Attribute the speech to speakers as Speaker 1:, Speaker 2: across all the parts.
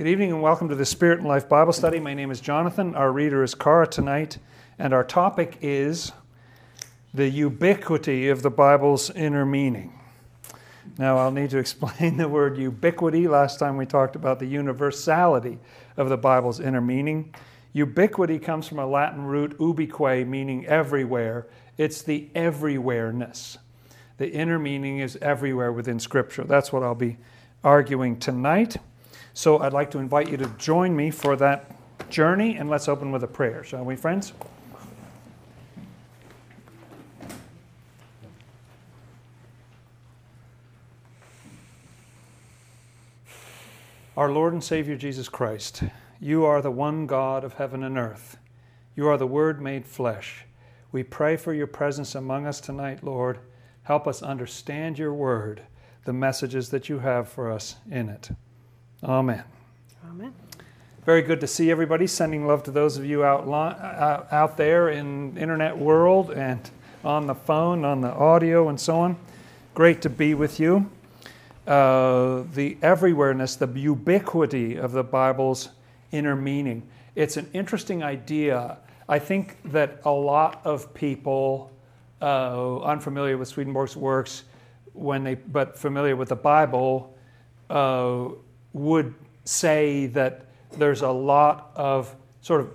Speaker 1: Good evening and welcome to the Spirit and Life Bible Study. My name is Jonathan. Our reader is Cara tonight, and our topic is the ubiquity of the Bible's inner meaning. Now, I'll need to explain the word ubiquity. Last time we talked about the universality of the Bible's inner meaning. Ubiquity comes from a Latin root ubique, meaning everywhere. It's the everywhereness. The inner meaning is everywhere within Scripture. That's what I'll be arguing tonight. So I'd like to invite you to join me for that journey, and let's open with a prayer, shall we, friends? Our Lord and Savior Jesus Christ, you are the one God of heaven and earth. You are the Word made flesh. We pray for your presence among us tonight, Lord. Help us understand your Word, the messages that you have for us in it. Amen.
Speaker 2: Amen.
Speaker 1: Very good to see everybody. Sending love to those of you out, uh, out there in internet world and on the phone, on the audio, and so on. Great to be with you. Uh, the everywhereness, the ubiquity of the Bible's inner meaning. It's an interesting idea. I think that a lot of people uh, unfamiliar with Swedenborg's works, when they but familiar with the Bible, uh, would say that there's a lot of sort of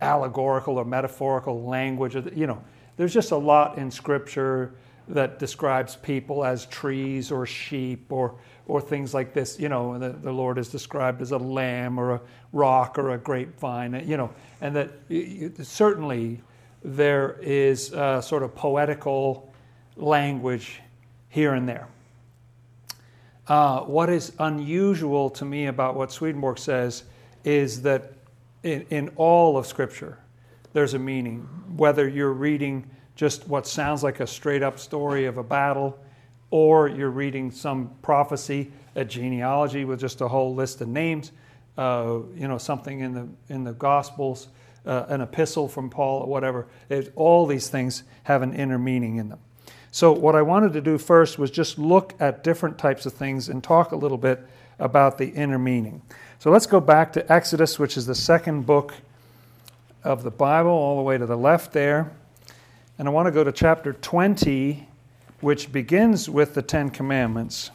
Speaker 1: allegorical or metaphorical language. You know, there's just a lot in Scripture that describes people as trees or sheep or or things like this. You know, the, the Lord is described as a lamb or a rock or a grapevine. You know, and that certainly there is sort of poetical language here and there. Uh, what is unusual to me about what Swedenborg says is that in, in all of Scripture, there's a meaning. Whether you're reading just what sounds like a straight up story of a battle, or you're reading some prophecy, a genealogy with just a whole list of names, uh, you know, something in the in the Gospels, uh, an epistle from Paul, or whatever. It, all these things have an inner meaning in them. So, what I wanted to do first was just look at different types of things and talk a little bit about the inner meaning. So, let's go back to Exodus, which is the second book of the Bible, all the way to the left there. And I want to go to chapter 20, which begins with the Ten Commandments.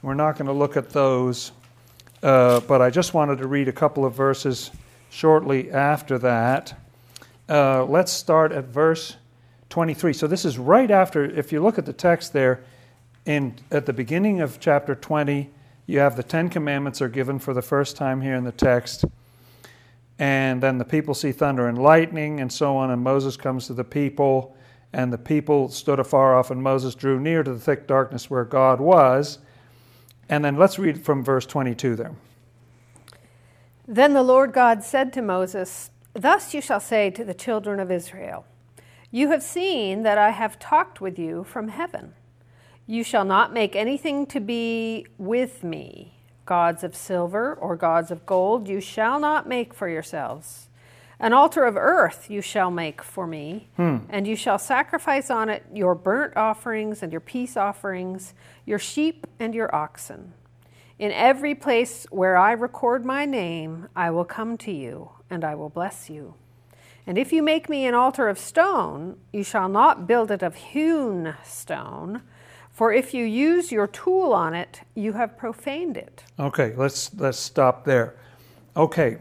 Speaker 1: We're not going to look at those, uh, but I just wanted to read a couple of verses shortly after that. Uh, let's start at verse 23. So this is right after, if you look at the text there, in, at the beginning of chapter 20, you have the Ten Commandments are given for the first time here in the text. And then the people see thunder and lightning and so on, and Moses comes to the people, and the people stood afar off, and Moses drew near to the thick darkness where God was. And then let's read from verse 22 there.
Speaker 2: Then the Lord God said to Moses, Thus you shall say to the children of Israel, you have seen that I have talked with you from heaven. You shall not make anything to be with me. Gods of silver or gods of gold you shall not make for yourselves. An altar of earth you shall make for me, hmm. and you shall sacrifice on it your burnt offerings and your peace offerings, your sheep and your oxen. In every place where I record my name, I will come to you, and I will bless you. And if you make me an altar of stone, you shall not build it of hewn stone, for if you use your tool on it, you have profaned it.
Speaker 1: Okay, let's let's stop there. Okay,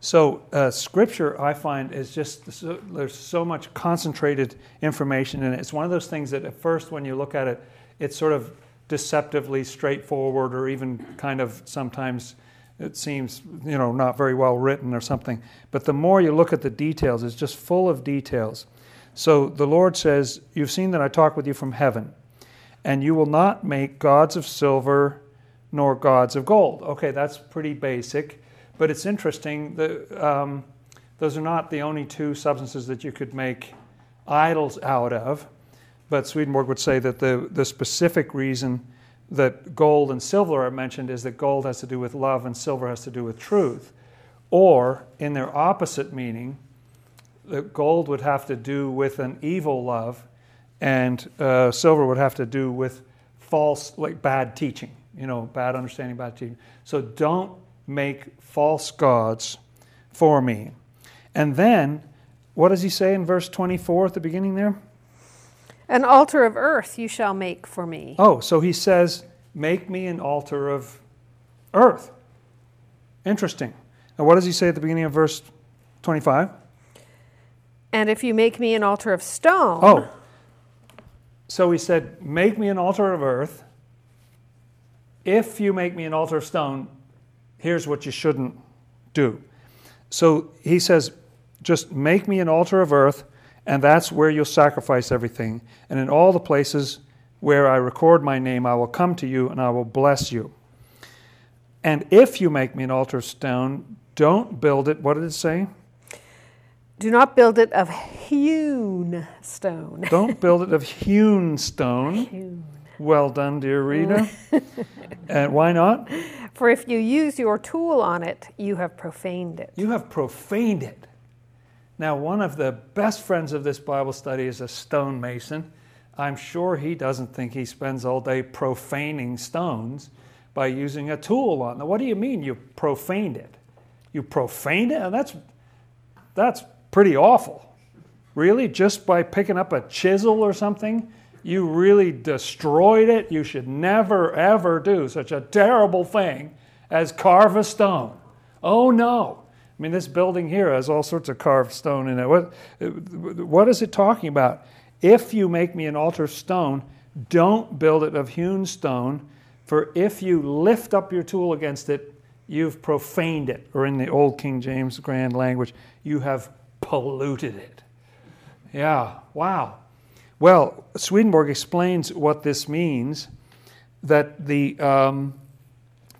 Speaker 1: so uh, Scripture I find is just so, there's so much concentrated information in it. It's one of those things that at first, when you look at it, it's sort of deceptively straightforward, or even kind of sometimes it seems you know not very well written or something. But the more you look at the details it's just full of details. So the lord says you've seen that i talk with you from heaven and you will not make gods of silver nor gods of gold. Okay that's pretty basic but it's interesting that um, those are not the only two substances that you could make idols out of but swedenborg would say that the, the specific reason that gold and silver are mentioned is that gold has to do with love and silver has to do with truth. Or, in their opposite meaning, that gold would have to do with an evil love and uh, silver would have to do with false, like bad teaching, you know, bad understanding, bad teaching. So don't make false gods for me. And then, what does he say in verse 24 at the beginning there?
Speaker 2: An altar of earth you shall make for me.
Speaker 1: Oh, so he says, Make me an altar of earth. Interesting. Now, what does he say at the beginning of verse 25?
Speaker 2: And if you make me an altar of stone.
Speaker 1: Oh. So he said, Make me an altar of earth. If you make me an altar of stone, here's what you shouldn't do. So he says, Just make me an altar of earth, and that's where you'll sacrifice everything. And in all the places where I record my name, I will come to you and I will bless you. And if you make me an altar of stone, don't build it. What did it say?
Speaker 2: Do not build it of hewn stone.
Speaker 1: Don't build it of hewn stone.
Speaker 2: Hewn.
Speaker 1: Well done, dear reader. and why not?
Speaker 2: For if you use your tool on it, you have profaned it.
Speaker 1: You have profaned it. Now, one of the best friends of this Bible study is a stonemason. I'm sure he doesn't think he spends all day profaning stones by using a tool on them. What do you mean you profaned it? You profaned it? That's, that's pretty awful. Really? Just by picking up a chisel or something? You really destroyed it. You should never, ever do such a terrible thing as carve a stone. Oh no. I mean, this building here has all sorts of carved stone in it. What, what is it talking about? If you make me an altar of stone, don't build it of hewn stone, for if you lift up your tool against it, you've profaned it, or in the old King James grand language, you have polluted it. Yeah, wow. Well, Swedenborg explains what this means that the, um,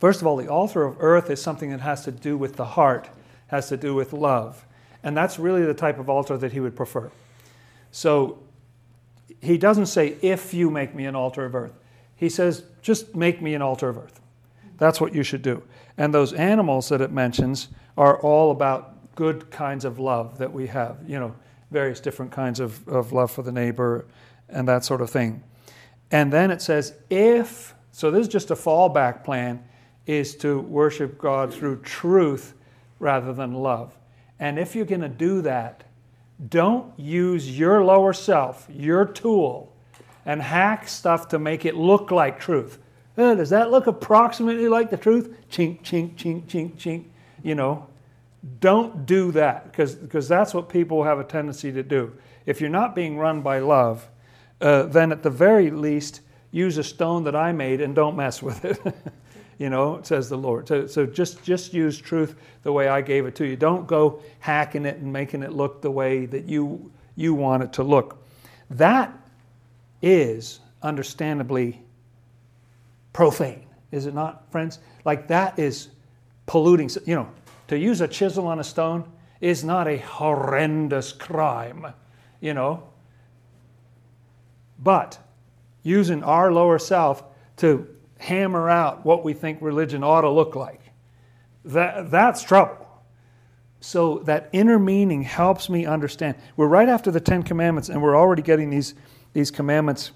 Speaker 1: first of all, the altar of earth is something that has to do with the heart, has to do with love. And that's really the type of altar that he would prefer. So he doesn't say, if you make me an altar of earth. He says, just make me an altar of earth. That's what you should do. And those animals that it mentions are all about good kinds of love that we have, you know, various different kinds of, of love for the neighbor and that sort of thing. And then it says, if, so this is just a fallback plan, is to worship God through truth rather than love. And if you're going to do that, don't use your lower self, your tool, and hack stuff to make it look like truth. Uh, does that look approximately like the truth? Chink, chink, chink, chink, chink. You know, don't do that because that's what people have a tendency to do. If you're not being run by love, uh, then at the very least, use a stone that I made and don't mess with it. you know, says the Lord. So, so just, just use truth the way I gave it to you. Don't go hacking it and making it look the way that you, you want it to look. That is understandably profane, is it not, friends? Like that is polluting. You know, to use a chisel on a stone is not a horrendous crime, you know. But using our lower self to hammer out what we think religion ought to look like, that, that's trouble. So that inner meaning helps me understand. We're right after the Ten Commandments, and we're already getting these, these commandments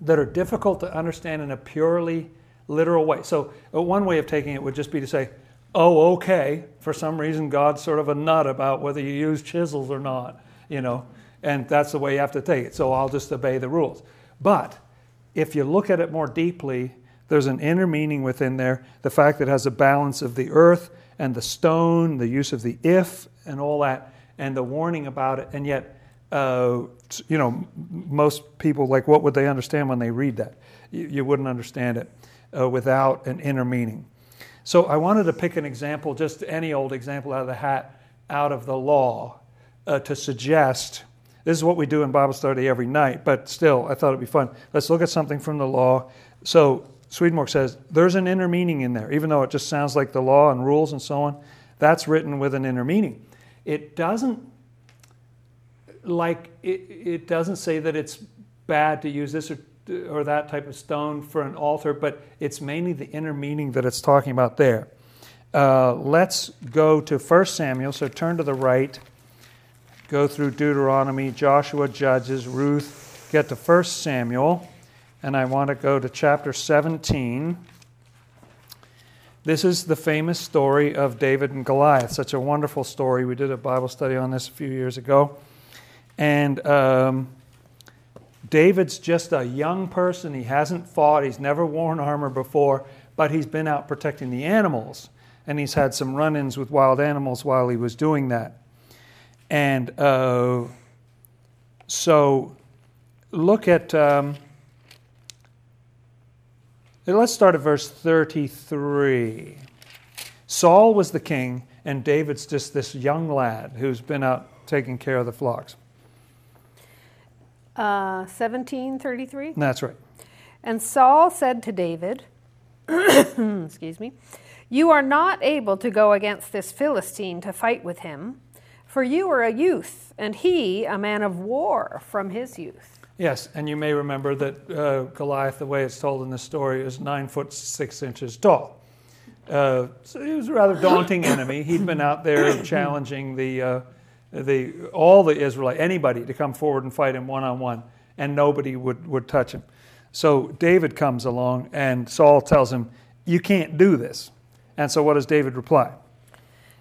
Speaker 1: that are difficult to understand in a purely literal way. So, uh, one way of taking it would just be to say, oh, okay, for some reason God's sort of a nut about whether you use chisels or not, you know, and that's the way you have to take it. So I'll just obey the rules. But if you look at it more deeply, there's an inner meaning within there. The fact that it has a balance of the earth and the stone, the use of the if and all that, and the warning about it. And yet, uh, you know, most people, like, what would they understand when they read that? You, you wouldn't understand it uh, without an inner meaning. So I wanted to pick an example, just any old example out of the hat, out of the law, uh, to suggest this is what we do in Bible study every night, but still, I thought it'd be fun. Let's look at something from the law. So Swedenborg says there's an inner meaning in there, even though it just sounds like the law and rules and so on. That's written with an inner meaning. It doesn't like it, it doesn't say that it's bad to use this or or that type of stone for an altar, but it's mainly the inner meaning that it's talking about there. Uh, let's go to 1 Samuel. So turn to the right, go through Deuteronomy, Joshua, Judges, Ruth, get to 1 Samuel, and I want to go to chapter 17. This is the famous story of David and Goliath. Such a wonderful story. We did a Bible study on this a few years ago. And um, David's just a young person. He hasn't fought, he's never worn armor before, but he's been out protecting the animals. And he's had some run ins with wild animals while he was doing that. And uh, so look at. Um, let's start at verse 33. Saul was the king, and David's just this young lad who's been out taking care of the flocks.
Speaker 2: Uh, 1733.
Speaker 1: That's right.
Speaker 2: And Saul said to David, Excuse me, You are not able to go against this Philistine to fight with him, for you are a youth, and he a man of war from his youth.
Speaker 1: Yes, and you may remember that uh, Goliath, the way it's told in the story, is nine foot six inches tall. Uh, so he was a rather daunting enemy. He'd been out there challenging the, uh, the, all the Israelite, anybody to come forward and fight him one on one, and nobody would, would touch him. So David comes along, and Saul tells him, You can't do this. And so what does David reply?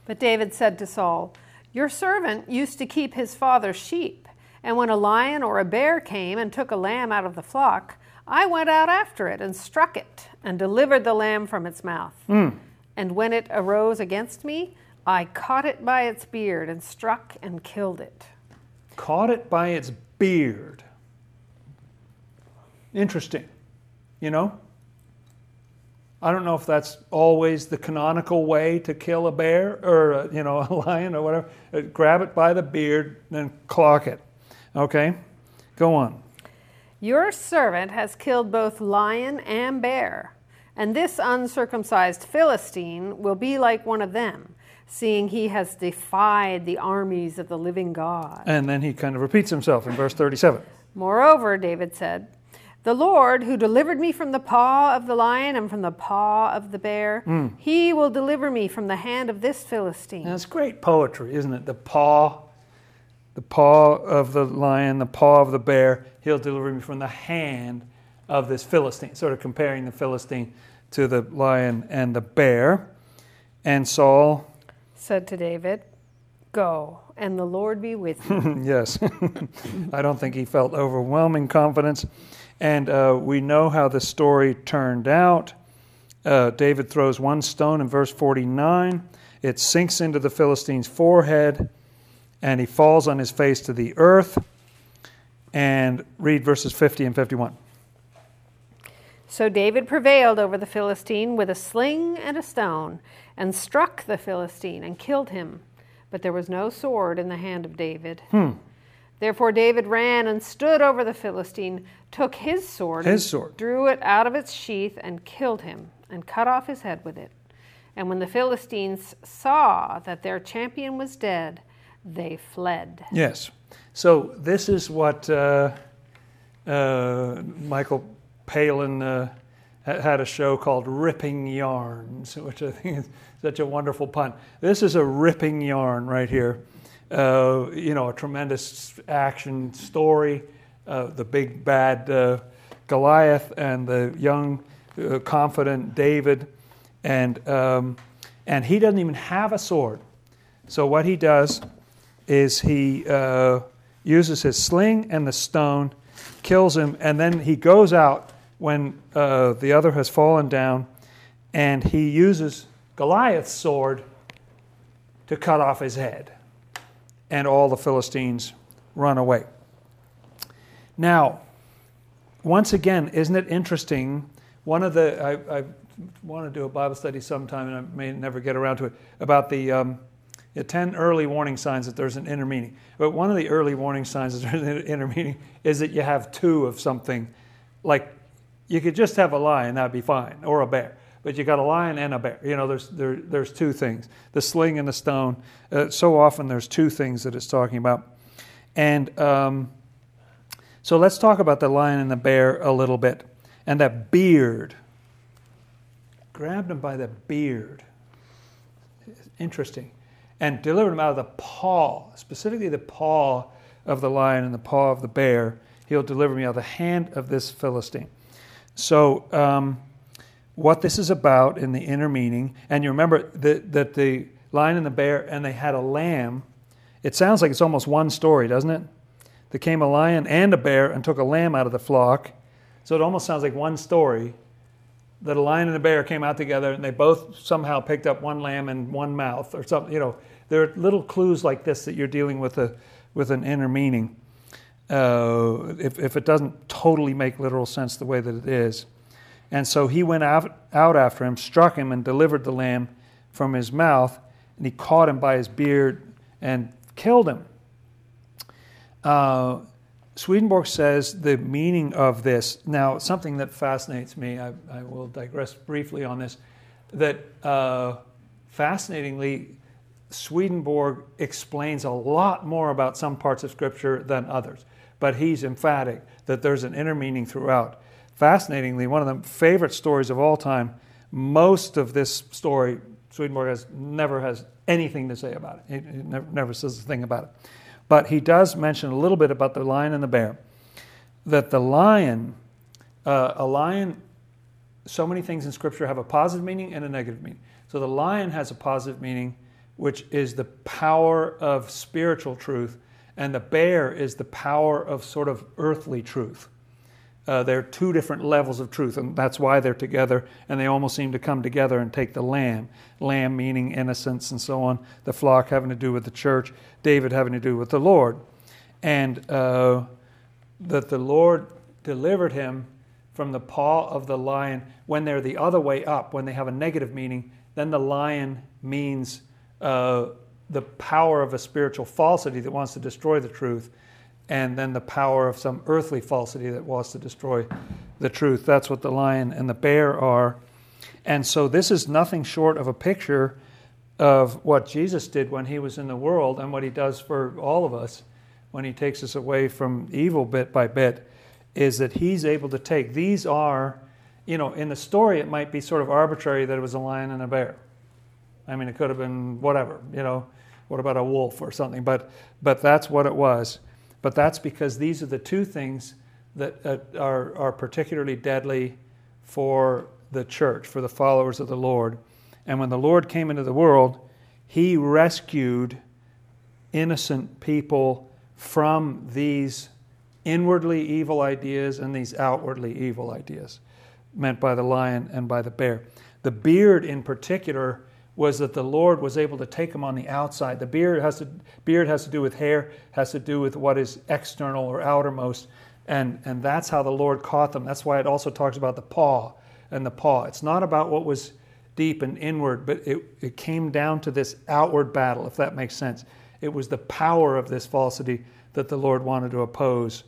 Speaker 2: But David said to Saul, Your servant used to keep his father's sheep, and when a lion or a bear came and took a lamb out of the flock, I went out after it and struck it and delivered the lamb from its mouth.
Speaker 1: Mm.
Speaker 2: And when it arose against me, I caught it by its beard and struck and killed it.
Speaker 1: Caught it by its beard. Interesting. You know? I don't know if that's always the canonical way to kill a bear or, a, you know, a lion or whatever. Uh, grab it by the beard, then clock it. Okay? Go on.
Speaker 2: Your servant has killed both lion and bear, and this uncircumcised Philistine will be like one of them, seeing he has defied the armies of the living God.
Speaker 1: And then he kind of repeats himself in verse 37.
Speaker 2: Moreover, David said, the Lord, who delivered me from the paw of the lion and from the paw of the bear, mm. he will deliver me from the hand of this Philistine.
Speaker 1: That's great poetry, isn't it? The paw, the paw of the lion, the paw of the bear, he'll deliver me from the hand of this Philistine. Sort of comparing the Philistine to the lion and the bear. And Saul
Speaker 2: said to David, Go, and the Lord be with
Speaker 1: you. yes. I don't think he felt overwhelming confidence. And uh, we know how the story turned out. Uh, David throws one stone in verse 49. It sinks into the Philistine's forehead, and he falls on his face to the earth. And read verses 50 and 51.
Speaker 2: So David prevailed over the Philistine with a sling and a stone, and struck the Philistine and killed him. But there was no sword in the hand of David.
Speaker 1: Hmm.
Speaker 2: Therefore David ran and stood over the Philistine, took his sword,
Speaker 1: his sword,
Speaker 2: drew it out of its sheath, and killed him, and cut off his head with it. And when the Philistines saw that their champion was dead, they fled.
Speaker 1: Yes. So this is what uh, uh, Michael Palin uh, had a show called Ripping Yarns, which I think is such a wonderful pun. This is a ripping yarn right here uh, you know, a tremendous action story. Uh, the big bad uh, Goliath and the young, confident David, and um, and he doesn't even have a sword. So what he does is he uh, uses his sling and the stone, kills him, and then he goes out when uh, the other has fallen down, and he uses Goliath's sword to cut off his head and all the Philistines run away. Now, once again, isn't it interesting? One of the, I, I want to do a Bible study sometime, and I may never get around to it, about the, um, 10 early warning signs that there's an inner meaning. But one of the early warning signs that there's an inner meaning is that you have two of something. Like you could just have a lion, that'd be fine, or a bear but you got a lion and a bear. You know, there's there, there's two things: the sling and the stone. Uh, so often there's two things that it's talking about, and um, so let's talk about the lion and the bear a little bit, and that beard. Grabbed him by the beard. Interesting, and delivered him out of the paw, specifically the paw of the lion and the paw of the bear. He'll deliver me out of the hand of this Philistine. So. Um, what this is about in the inner meaning. And you remember that, that the lion and the bear, and they had a lamb. It sounds like it's almost one story, doesn't it? There came a lion and a bear and took a lamb out of the flock. So it almost sounds like one story that a lion and a bear came out together and they both somehow picked up one lamb and one mouth or something. You know, there are little clues like this that you're dealing with a with an inner meaning. Uh, if, if it doesn't totally make literal sense the way that it is. And so he went out, out after him, struck him, and delivered the lamb from his mouth, and he caught him by his beard and killed him. Uh, Swedenborg says the meaning of this, now, something that fascinates me, I, I will digress briefly on this, that uh, fascinatingly, Swedenborg explains a lot more about some parts of Scripture than others, but he's emphatic that there's an inner meaning throughout. Fascinatingly, one of the favorite stories of all time, most of this story, Swedenborg has, never has anything to say about it. He, never, never says a thing about it. But he does mention a little bit about the lion and the bear. That the lion, uh, a lion, so many things in Scripture have a positive meaning and a negative meaning. So the lion has a positive meaning, which is the power of spiritual truth, and the bear is the power of sort of earthly truth. Uh, they're two different levels of truth, and that's why they're together, and they almost seem to come together and take the lamb. Lamb meaning innocence and so on, the flock having to do with the church, David having to do with the Lord. And uh, that the Lord delivered him from the paw of the lion when they're the other way up, when they have a negative meaning, then the lion means uh, the power of a spiritual falsity that wants to destroy the truth and then the power of some earthly falsity that wants to destroy the truth. That's what the lion and the bear are. And so this is nothing short of a picture of what Jesus did when he was in the world and what he does for all of us when he takes us away from evil bit by bit is that he's able to take these are you know in the story it might be sort of arbitrary that it was a lion and a bear i mean it could have been whatever you know what about a wolf or something but but that's what it was but that's because these are the two things that uh, are, are particularly deadly for the church, for the followers of the Lord. And when the Lord came into the world, he rescued innocent people from these inwardly evil ideas and these outwardly evil ideas, meant by the lion and by the bear. The beard, in particular, was that the Lord was able to take them on the outside. The beard has to, beard has to do with hair, has to do with what is external or outermost. And, and that's how the Lord caught them. That's why it also talks about the paw and the paw. It's not about what was deep and inward, but it, it came down to this outward battle, if that makes sense. It was the power of this falsity that the Lord wanted to oppose.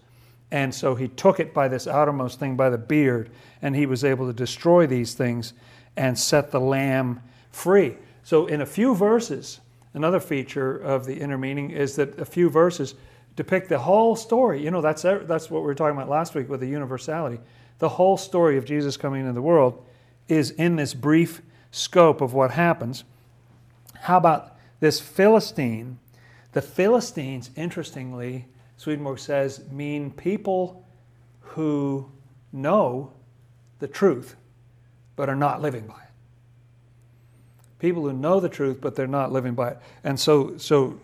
Speaker 1: And so he took it by this outermost thing, by the beard, and he was able to destroy these things and set the lamb free. So, in a few verses, another feature of the inner meaning is that a few verses depict the whole story. You know, that's, that's what we were talking about last week with the universality. The whole story of Jesus coming into the world is in this brief scope of what happens. How about this Philistine? The Philistines, interestingly, Swedenborg says, mean people who know the truth but are not living by it people who know the truth, but they're not living by it. And so, so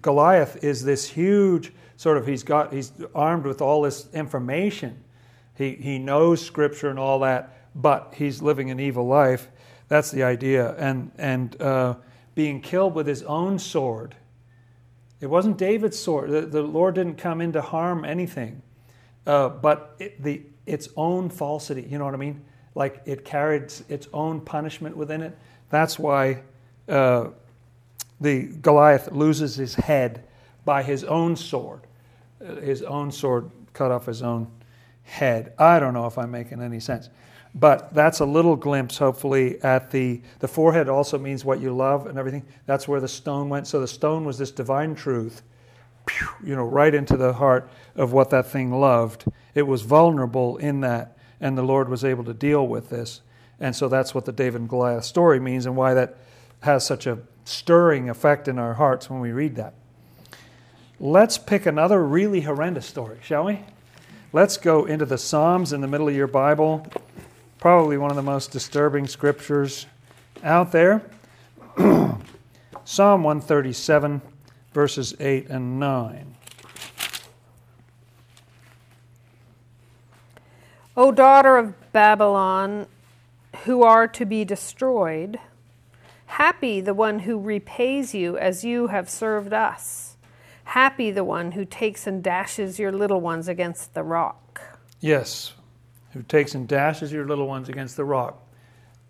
Speaker 1: Goliath is this huge sort of he's got he's armed with all this information. He he knows scripture and all that, but he's living an evil life. That's the idea. And and uh, being killed with his own sword. It wasn't David's sword. The, the Lord didn't come in to harm anything, uh, but it, the its own falsity. You know what I mean? Like it carried its own punishment within it. That's why uh, the Goliath loses his head by his own sword. Uh, his own sword cut off his own head. I don't know if I'm making any sense. But that's a little glimpse, hopefully, at the the forehead also means what you love and everything. That's where the stone went. So the stone was this divine truth, you know, right into the heart of what that thing loved. It was vulnerable in that, and the Lord was able to deal with this. And so that's what the David and Goliath story means and why that has such a stirring effect in our hearts when we read that. Let's pick another really horrendous story, shall we? Let's go into the Psalms in the middle of your Bible. probably one of the most disturbing scriptures out there. Psalm 137, verses 8 and 9.
Speaker 2: O daughter of Babylon, who are to be destroyed, happy the one who repays you as you have served us. Happy the one who takes and dashes your little ones against the rock.
Speaker 1: Yes, who takes and dashes your little ones against the rock.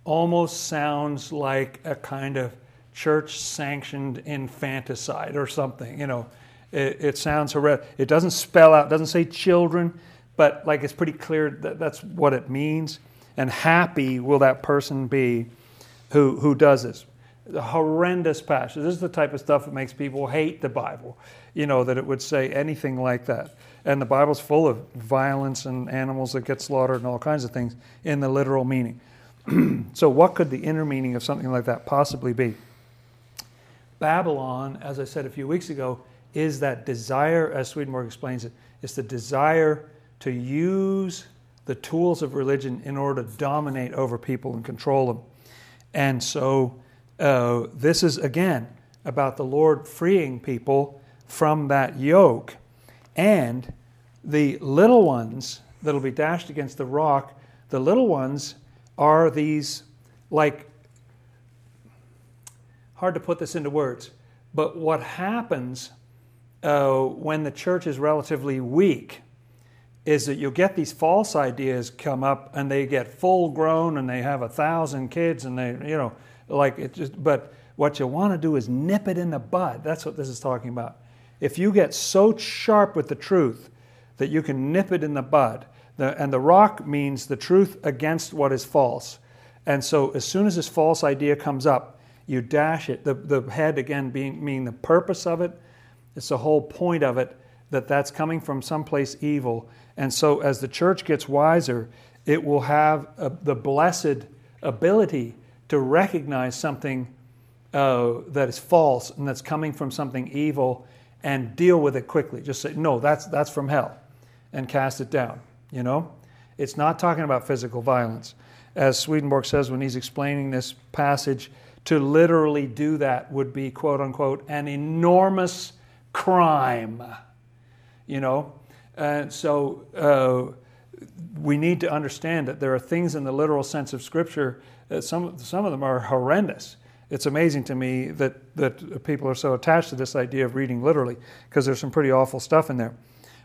Speaker 1: Almost sounds like a kind of church sanctioned infanticide or something. You know, it, it sounds horrific. It doesn't spell out, doesn't say children, but like it's pretty clear that that's what it means. And happy will that person be who, who does this. The horrendous passage. This is the type of stuff that makes people hate the Bible, you know, that it would say anything like that. And the Bible's full of violence and animals that get slaughtered and all kinds of things in the literal meaning. so, what could the inner meaning of something like that possibly be? Babylon, as I said a few weeks ago, is that desire, as Swedenborg explains it, it's the desire to use the tools of religion in order to dominate over people and control them. And so, uh, this is again about the Lord freeing people from that yoke and the little ones that'll be dashed against the rock, the little ones are these, like, hard to put this into words, but what happens uh, when the church is relatively weak is that you'll get these false ideas come up and they get full grown and they have a thousand kids and they, you know, like it just, but what you want to do is nip it in the bud. That's what this is talking about. If you get so sharp with the truth that you can nip it in the bud, the, and the rock means the truth against what is false. And so as soon as this false idea comes up, you dash it. The, the head, again, being, meaning the purpose of it, it's the whole point of it that that's coming from someplace evil. And so as the church gets wiser, it will have a, the blessed ability to recognize something uh, that is false and that's coming from something evil and deal with it quickly. Just say, no, that's, that's from hell, and cast it down. You know? It's not talking about physical violence. As Swedenborg says when he's explaining this passage, to literally do that would be, quote unquote, an enormous crime. You know? And so uh, we need to understand that there are things in the literal sense of Scripture, some, some of them are horrendous it's amazing to me that, that people are so attached to this idea of reading literally because there's some pretty awful stuff in there.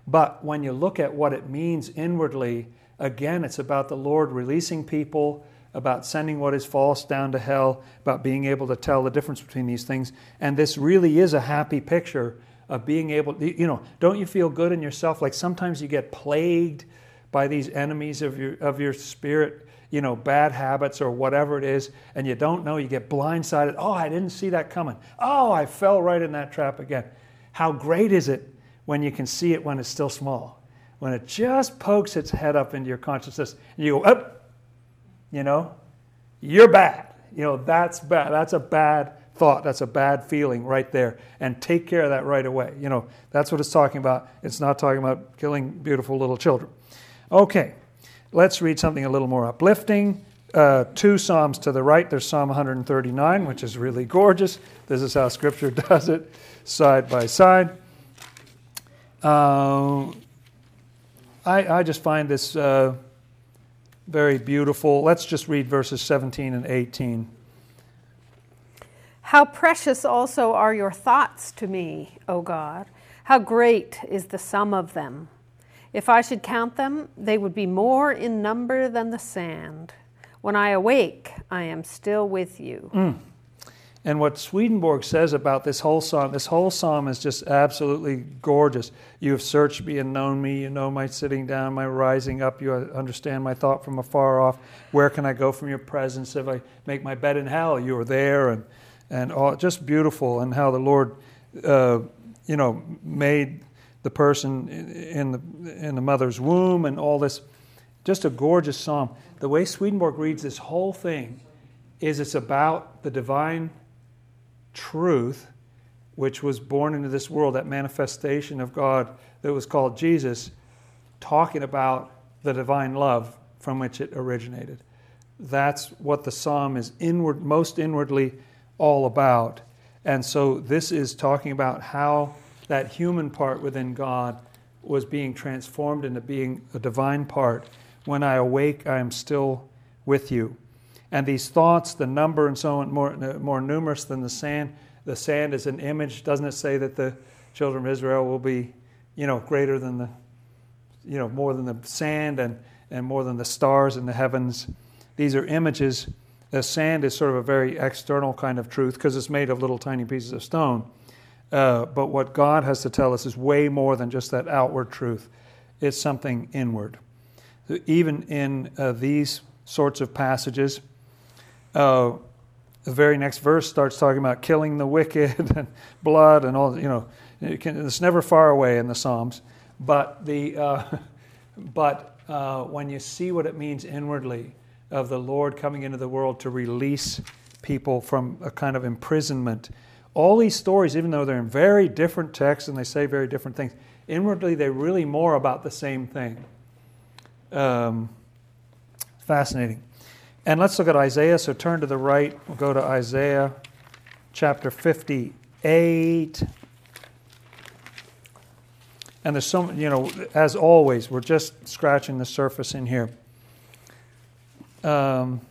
Speaker 1: But when you look at what it means inwardly, again, it's about the Lord releasing people, about sending what is false down to hell, about being able to tell the difference between these things. And this really is a happy picture of being able, you know, don't you feel good in yourself? Like sometimes you get plagued by these enemies of your, of your spirit you know, bad habits or whatever it is, and you don't know, you get blindsided. Oh, I didn't see that coming. Oh, I fell right in that trap again. How great is it when you can see it when it's still small? When it just pokes its head up into your consciousness and you go, up, you know, you're bad. You know, that's bad. That's a bad thought. That's a bad feeling right there. And take care of that right away. You know, that's what it's talking about. It's not talking about killing beautiful little children. Okay. Let's read something a little more uplifting. Uh, two Psalms to the right, there's Psalm 139, which is really gorgeous. This is how Scripture does it, side by side. Uh, I, I, just find this uh, very beautiful. Let's just read verses 17 and 18.
Speaker 2: How precious also are your thoughts to me, O God! How great is the sum of them! If I should count them, they would be more in number than the sand. When I awake, I am still with you.
Speaker 1: Mm. And what Swedenborg says about this whole psalm, this whole psalm is just absolutely gorgeous. You have searched me and known me. You know my sitting down, my rising up. You understand my thought from afar off. Where can I go from your presence? If I make my bed in hell, you are there. And, and all, just beautiful. And how the Lord, uh, you know, made the person in the, in the mother's womb and all this. Just a gorgeous psalm. The way Swedenborg reads this whole thing is it's about the divine truth which was born into this world, that manifestation of God that was called Jesus, talking about the divine love from which it originated. that's what the psalm is inward, most inwardly all about. And so this is talking about how that human part within God was being transformed into being a divine part. When I awake, I am still with you. And these thoughts, the number and so on, more, more numerous than the sand. The sand is an image. Doesn't it say that the children of Israel will be, you know, greater than the, you know, more than the sand and, and more than the stars in the heavens? These are images. The sand is sort of a very external kind of truth because it's made of little tiny pieces of stone. Uh, but what God has to tell us is way more than just that outward truth, it's something inward. Even in uh, these sorts of passages, uh, the very next verse starts talking about killing the wicked and blood and all, you know, it can, it's never far away in the Psalms. But, the, uh, but uh, when you see what it means inwardly, of the Lord coming into the world to release people from a kind of imprisonment. All these stories, even though they're in very different texts and they say very different things, inwardly they're really more about the same thing. Um, fascinating. And let's look at Isaiah. So turn to the right. We'll go to Isaiah chapter 58. And there's so, you know, as always, we're just scratching the surface in here. Um,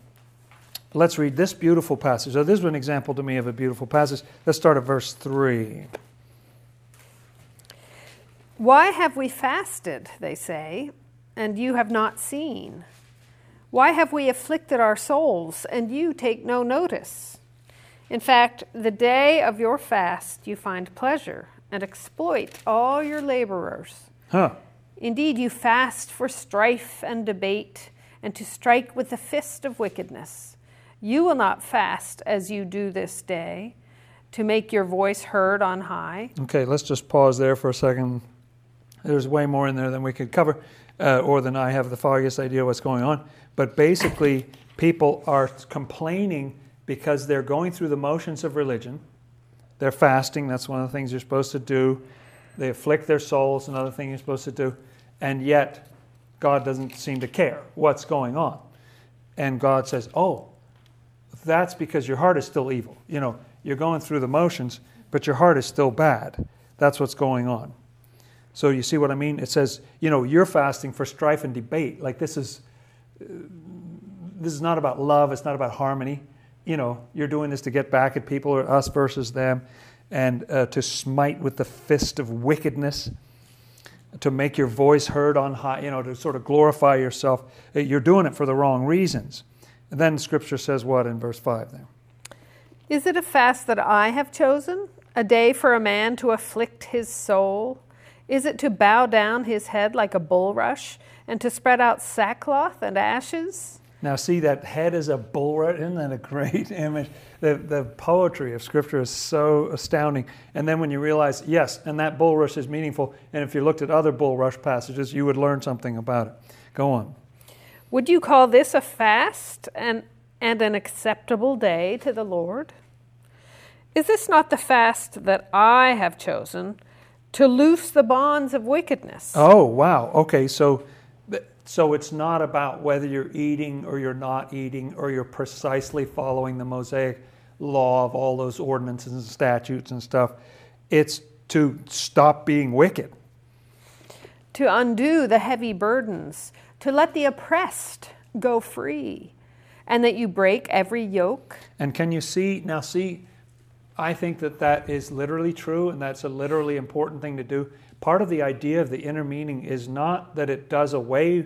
Speaker 1: let's read this beautiful passage. So, this is an example to me of a beautiful passage. Let's start at verse 3.
Speaker 2: Why have we fasted, they say, and you have not seen? Why have we afflicted our souls, and you take no notice? In fact, the day of your fast you find pleasure and exploit all your laborers.
Speaker 1: Huh.
Speaker 2: Indeed, you fast for strife and debate and to strike with the fist of wickedness. You will not fast as you do this day, to make your voice heard on high.
Speaker 1: Okay, let's just pause there for a second. There's way more in there than we could cover, uh, or than I have the foggiest idea what's going on. But basically, people are complaining because they're going through the motions of religion. They're fasting, that's one of the things you're supposed to do. They afflict their souls, another thing you're supposed to do. And yet, God doesn't seem to care what's going on. And God says, Oh, that's because your heart is still evil. You know, you're going through the motions, but your heart is still bad. That's what's going on. So you see what I mean? It says, you know, you're fasting for strife and debate. Like this is this is not about love, it's not about harmony. You know, you're doing this to get back at people or us versus them and uh, to smite with the fist of wickedness to make your voice heard on high, you know, to sort of glorify yourself. Uh, you're doing it for the wrong reasons. And then Scripture says what in verse 5 there?
Speaker 2: Is it a fast that I have chosen? A day for a man to afflict his soul? Is it to bow down his head like a bulrush and to spread out sackcloth and ashes?
Speaker 1: Now, see that head is a bulrush. Isn't that a great image? The, the poetry of Scripture is so astounding. And then when you realize, yes, and that bulrush is meaningful, and if you looked at other bulrush passages, you would learn something about it. Go on.
Speaker 2: Would you call this a fast and, and an acceptable day to the Lord? Is this not the fast that I have chosen to loose the bonds of wickedness?
Speaker 1: Oh, wow. Okay, so so it's not about whether you're eating or you're not eating or you're precisely following the Mosaic law of all those ordinances and statutes and stuff. It's to stop being wicked.
Speaker 2: To undo the heavy burdens, to let the oppressed go free, and that you break every yoke.
Speaker 1: And can you see, now see, I think that that is literally true and that's a literally important thing to do part of the idea of the inner meaning is not that it does away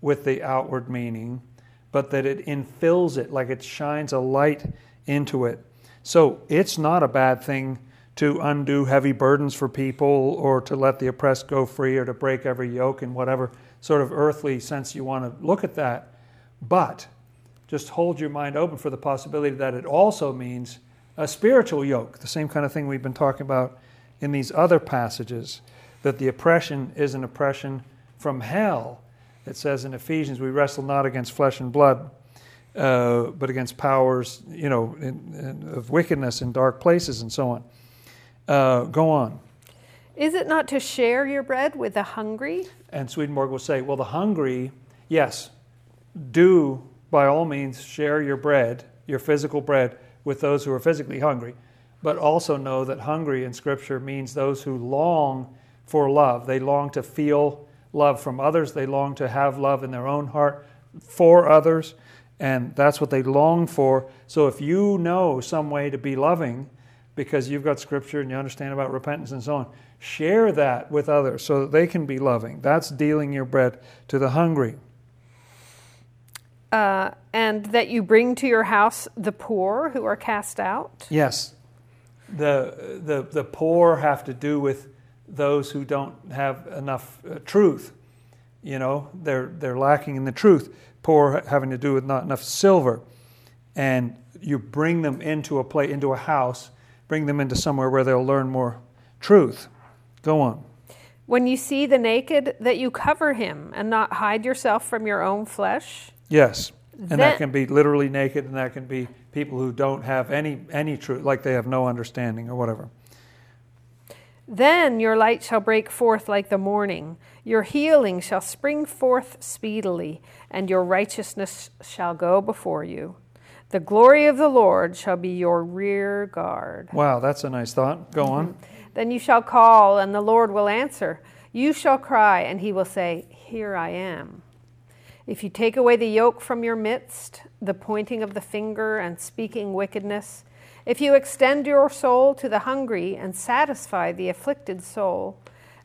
Speaker 1: with the outward meaning, but that it infills it, like it shines a light into it. So it's not a bad thing to undo heavy burdens for people or to let the oppressed go free or to break every yoke in whatever sort of earthly sense you want to look at that. But just hold your mind open for the possibility that it also means a spiritual yoke, the same kind of thing we've been talking about in these other passages that the oppression is an oppression from hell. It says in Ephesians, we wrestle not against flesh and blood, uh, but against powers, you know, in, in, of wickedness in dark places and so on. Uh, go on.
Speaker 2: Is it not to share your bread with the hungry?
Speaker 1: And Swedenborg will say, well, the hungry, yes, do by all means, share your bread, your physical bread, with those who are physically hungry. But also know that hungry in Scripture means those who long for love. They long to feel love from others, they long to have love in their own heart for others, and that's what they long for. So if you know some way to be loving, because you've got Scripture and you understand about repentance and so on, share that with others so that they can be loving. That's dealing your bread to the hungry.
Speaker 2: Uh, and that you bring to your house the poor who are cast out.
Speaker 1: Yes. The, the, the poor have to do with those who don't have enough uh, truth. You know, they're, they're lacking in the truth. Poor having to do with not enough silver. And you bring them into a place, into a house, bring them into somewhere where they'll learn more truth. Go on.
Speaker 2: When you see the naked, that you cover him and not hide yourself from your own flesh.
Speaker 1: Yes. And
Speaker 2: Then-
Speaker 1: that can be literally naked, and that can be people who don't have any, any truth, like they have no understanding or whatever.
Speaker 2: Then your light shall break forth like the morning, your healing shall spring forth speedily, and your righteousness shall go before you. The glory of the Lord shall be your rear guard.
Speaker 1: Wow, that's a nice thought. Go on. Mm-hmm.
Speaker 2: Then you shall call, and the Lord will answer. You shall cry, and he will say, Here I am. If you take away the yoke from your midst, the pointing of the finger and speaking wickedness, if you extend your soul to the hungry and satisfy the afflicted soul,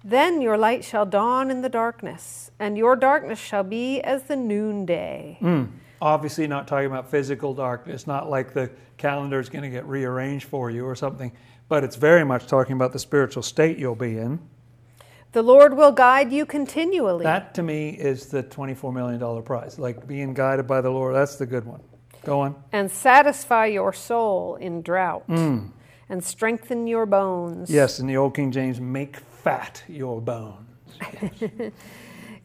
Speaker 2: then your light shall dawn in the darkness, and your darkness shall be as the noonday. Hmm.
Speaker 1: Obviously, not talking about physical darkness, not like the calendar is going to get rearranged for you or something, but it's very much talking about the spiritual state you'll be in.
Speaker 2: The Lord will guide you continually.
Speaker 1: That to me is the $24 million prize. Like being guided by the Lord, that's the good one. Go on.
Speaker 2: and satisfy your soul in drought, mm. and strengthen your bones.
Speaker 1: Yes, in the Old King James, make fat your bones.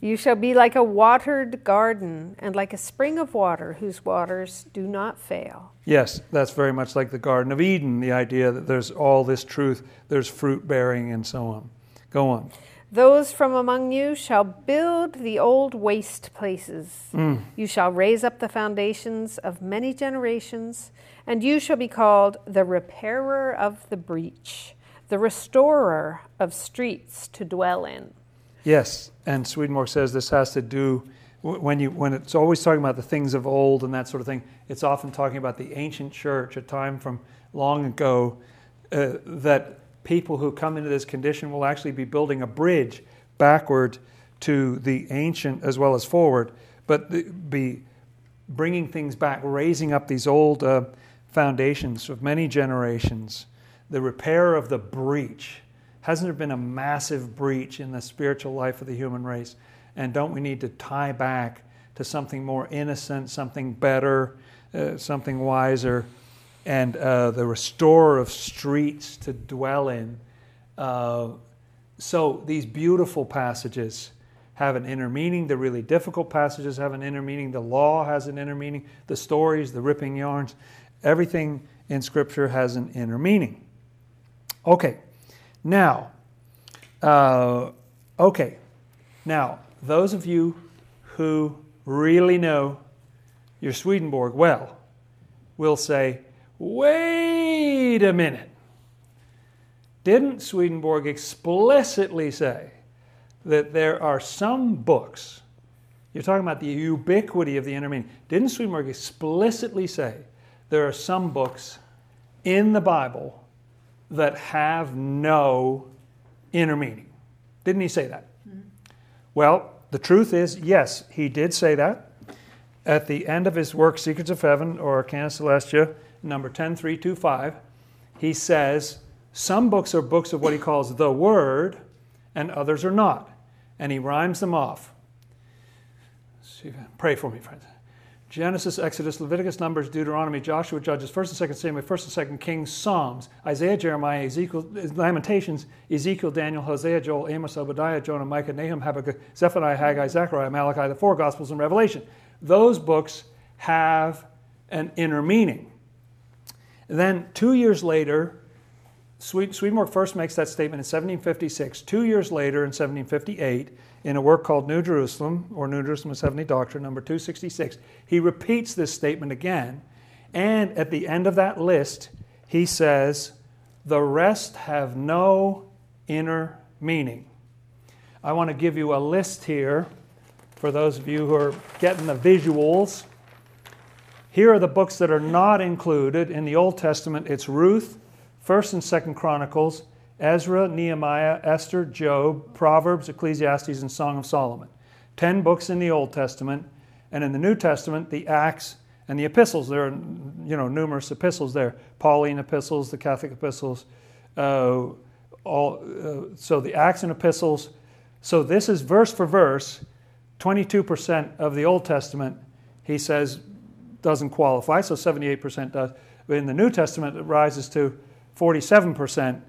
Speaker 2: You shall be like a watered garden, and like a spring of water whose waters do not fail.
Speaker 1: Yes, that's very much like the Garden of Eden, the idea that there's all this truth, there's fruit bearing, and so on. Go on.
Speaker 2: Those from among you shall build the old waste places. You shall raise up the foundations of many generations, and you shall be called the repairer of the breach, the restorer of streets to dwell in.
Speaker 1: Yes, and Swedenborg says this has to do when you when it's always talking about the things of old and that sort of thing. It's often talking about the ancient church, a time from long ago, uh, that people who come into this condition will actually be building a bridge backward to the ancient as well as forward, but be bringing things back, raising up these old uh, foundations of many generations, the repair of the breach. Hasn't there been a massive breach in the spiritual life of the human race? And don't we need to tie back to something more innocent, something better, uh, something wiser, and uh, the restorer of streets to dwell in? Uh, so these beautiful passages have an inner meaning. The really difficult passages have an inner meaning. The law has an inner meaning. The stories, the ripping yarns, everything in Scripture has an inner meaning. Okay, now, uh, okay, now, those of you who really know your Swedenborg well will say, wait a minute. Didn't Swedenborg explicitly say that there are some books? You're talking about the ubiquity of the inner meaning. Didn't Swedenborg explicitly say there are some books in the Bible that have no inner meaning? Didn't he say that? Mm-hmm. Well, the truth is, yes, he did say that. At the end of his work, Secrets of Heaven or Arcana Caelestia, number 10325, he says some books are books of what he calls the Word, and others are not. And he rhymes them off. Pray for me, friends. Genesis, Exodus, Leviticus, Numbers, Deuteronomy, Joshua, Judges, 1st and 2nd Samuel, 1st and 2nd Kings, Psalms, Isaiah, Jeremiah, Ezekiel, Lamentations, Ezekiel, Daniel, Hosea, Joel, Amos, Obadiah, Jonah, Micah, Nahum, Habakkuk, Zephaniah, Haggai, Zechariah, Malachi, the four Gospels, and Revelation. Those books have an inner meaning. Then, two years later, Swedenborg first makes that statement in 1756. Two years later, in 1758, in a work called New Jerusalem, or New Jerusalem is Heavenly Doctrine, number 266, he repeats this statement again. And at the end of that list, he says, The rest have no inner meaning. I want to give you a list here for those of you who are getting the visuals. Here are the books that are not included in the Old Testament. It's Ruth, 1st and 2nd Chronicles, Ezra, Nehemiah, Esther, Job, Proverbs, Ecclesiastes, and Song of Solomon. Ten books in the Old Testament, and in the New Testament, the Acts and the epistles. There are, you know, numerous epistles there. Pauline epistles, the Catholic epistles, uh, all. Uh, so the Acts and epistles. So this is verse for verse. Twenty-two percent of the Old Testament, he says, doesn't qualify. So seventy-eight percent does. But in the New Testament, it rises to forty-seven percent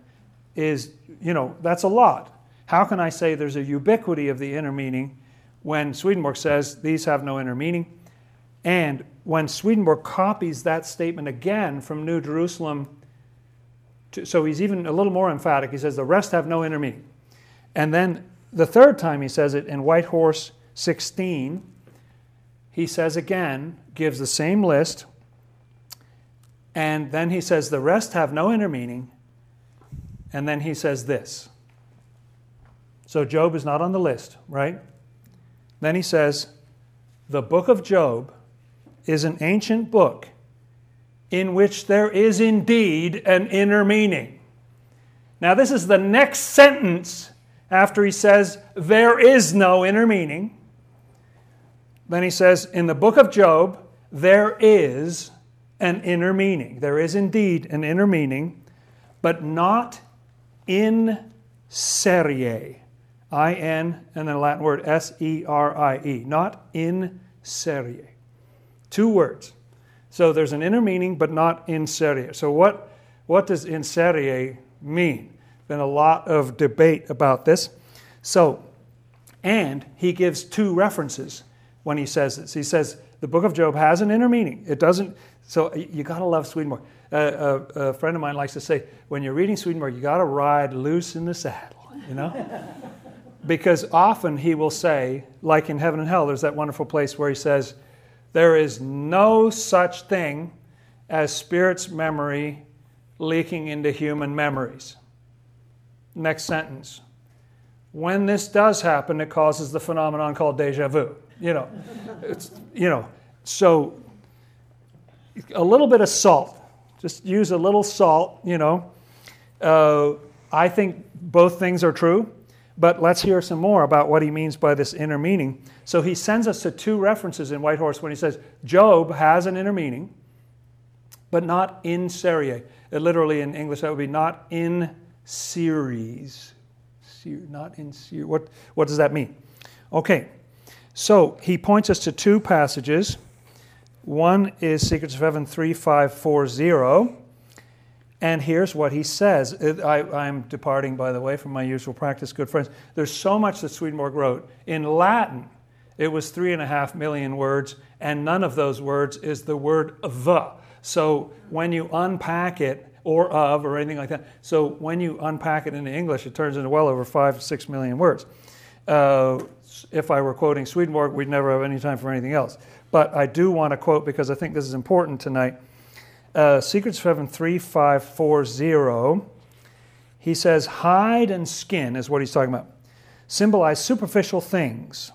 Speaker 1: is, you know, that's a lot. How can I say there's a ubiquity of the inner meaning when Swedenborg says these have no inner meaning? And when Swedenborg copies that statement again from New Jerusalem, to, so he's even a little more emphatic. He says the rest have no inner meaning. And then the third time he says it in White Horse 16, he says again, gives the same list, and then he says the rest have no inner meaning, and then he says this. So Job is not on the list, right? Then he says, The book of Job is an ancient book in which there is indeed an inner meaning. Now, this is the next sentence after he says, There is no inner meaning. Then he says, In the book of Job, there is an inner meaning. There is indeed an inner meaning, but not in serie. I N and then a Latin word S E R I E, not in serie. Two words. So there's an inner meaning, but not in serie. So what, what does in serie mean? Been a lot of debate about this. So, and he gives two references when he says this. He says the book of Job has an inner meaning. It doesn't. So you got to love Swedenborg a, a, friend of mine likes to say, when you're reading Swedenborg, you got to ride loose in the saddle, you know? because often he will say, like in Heaven and Hell, there's that wonderful place where he says, there is no such thing as spirit's memory leaking into human memories. Next sentence. When this does happen, it causes the phenomenon called deja vu. You know, it's, you know, so a little bit of salt just use a little salt, you know. Uh, I think both things are true, but let's hear some more about what he means by this inner meaning. So he sends us to two references in White Horse when he says Job has an inner meaning, but not in serie. Uh, literally in English, that would be not in series. Not in series. What, what does that mean? Okay, so he points us to two passages. One is Secrets of Heaven 3540. And here's what he says. I, am departing, by the way, from my usual practice, good friends. There's so much that Swedenborg wrote. In Latin, it was three and a half million words, and none of those words is the word the. So when you unpack it, or of, or anything like that, so when you unpack it into English, it turns into well over five, six million words. Uh, if I were quoting Swedenborg, we'd never have any time for anything else. But I do want to quote because I think this is important tonight. Uh, Secrets of Heaven 3540. He says, hide and skin is what he's talking about. Symbolize superficial things,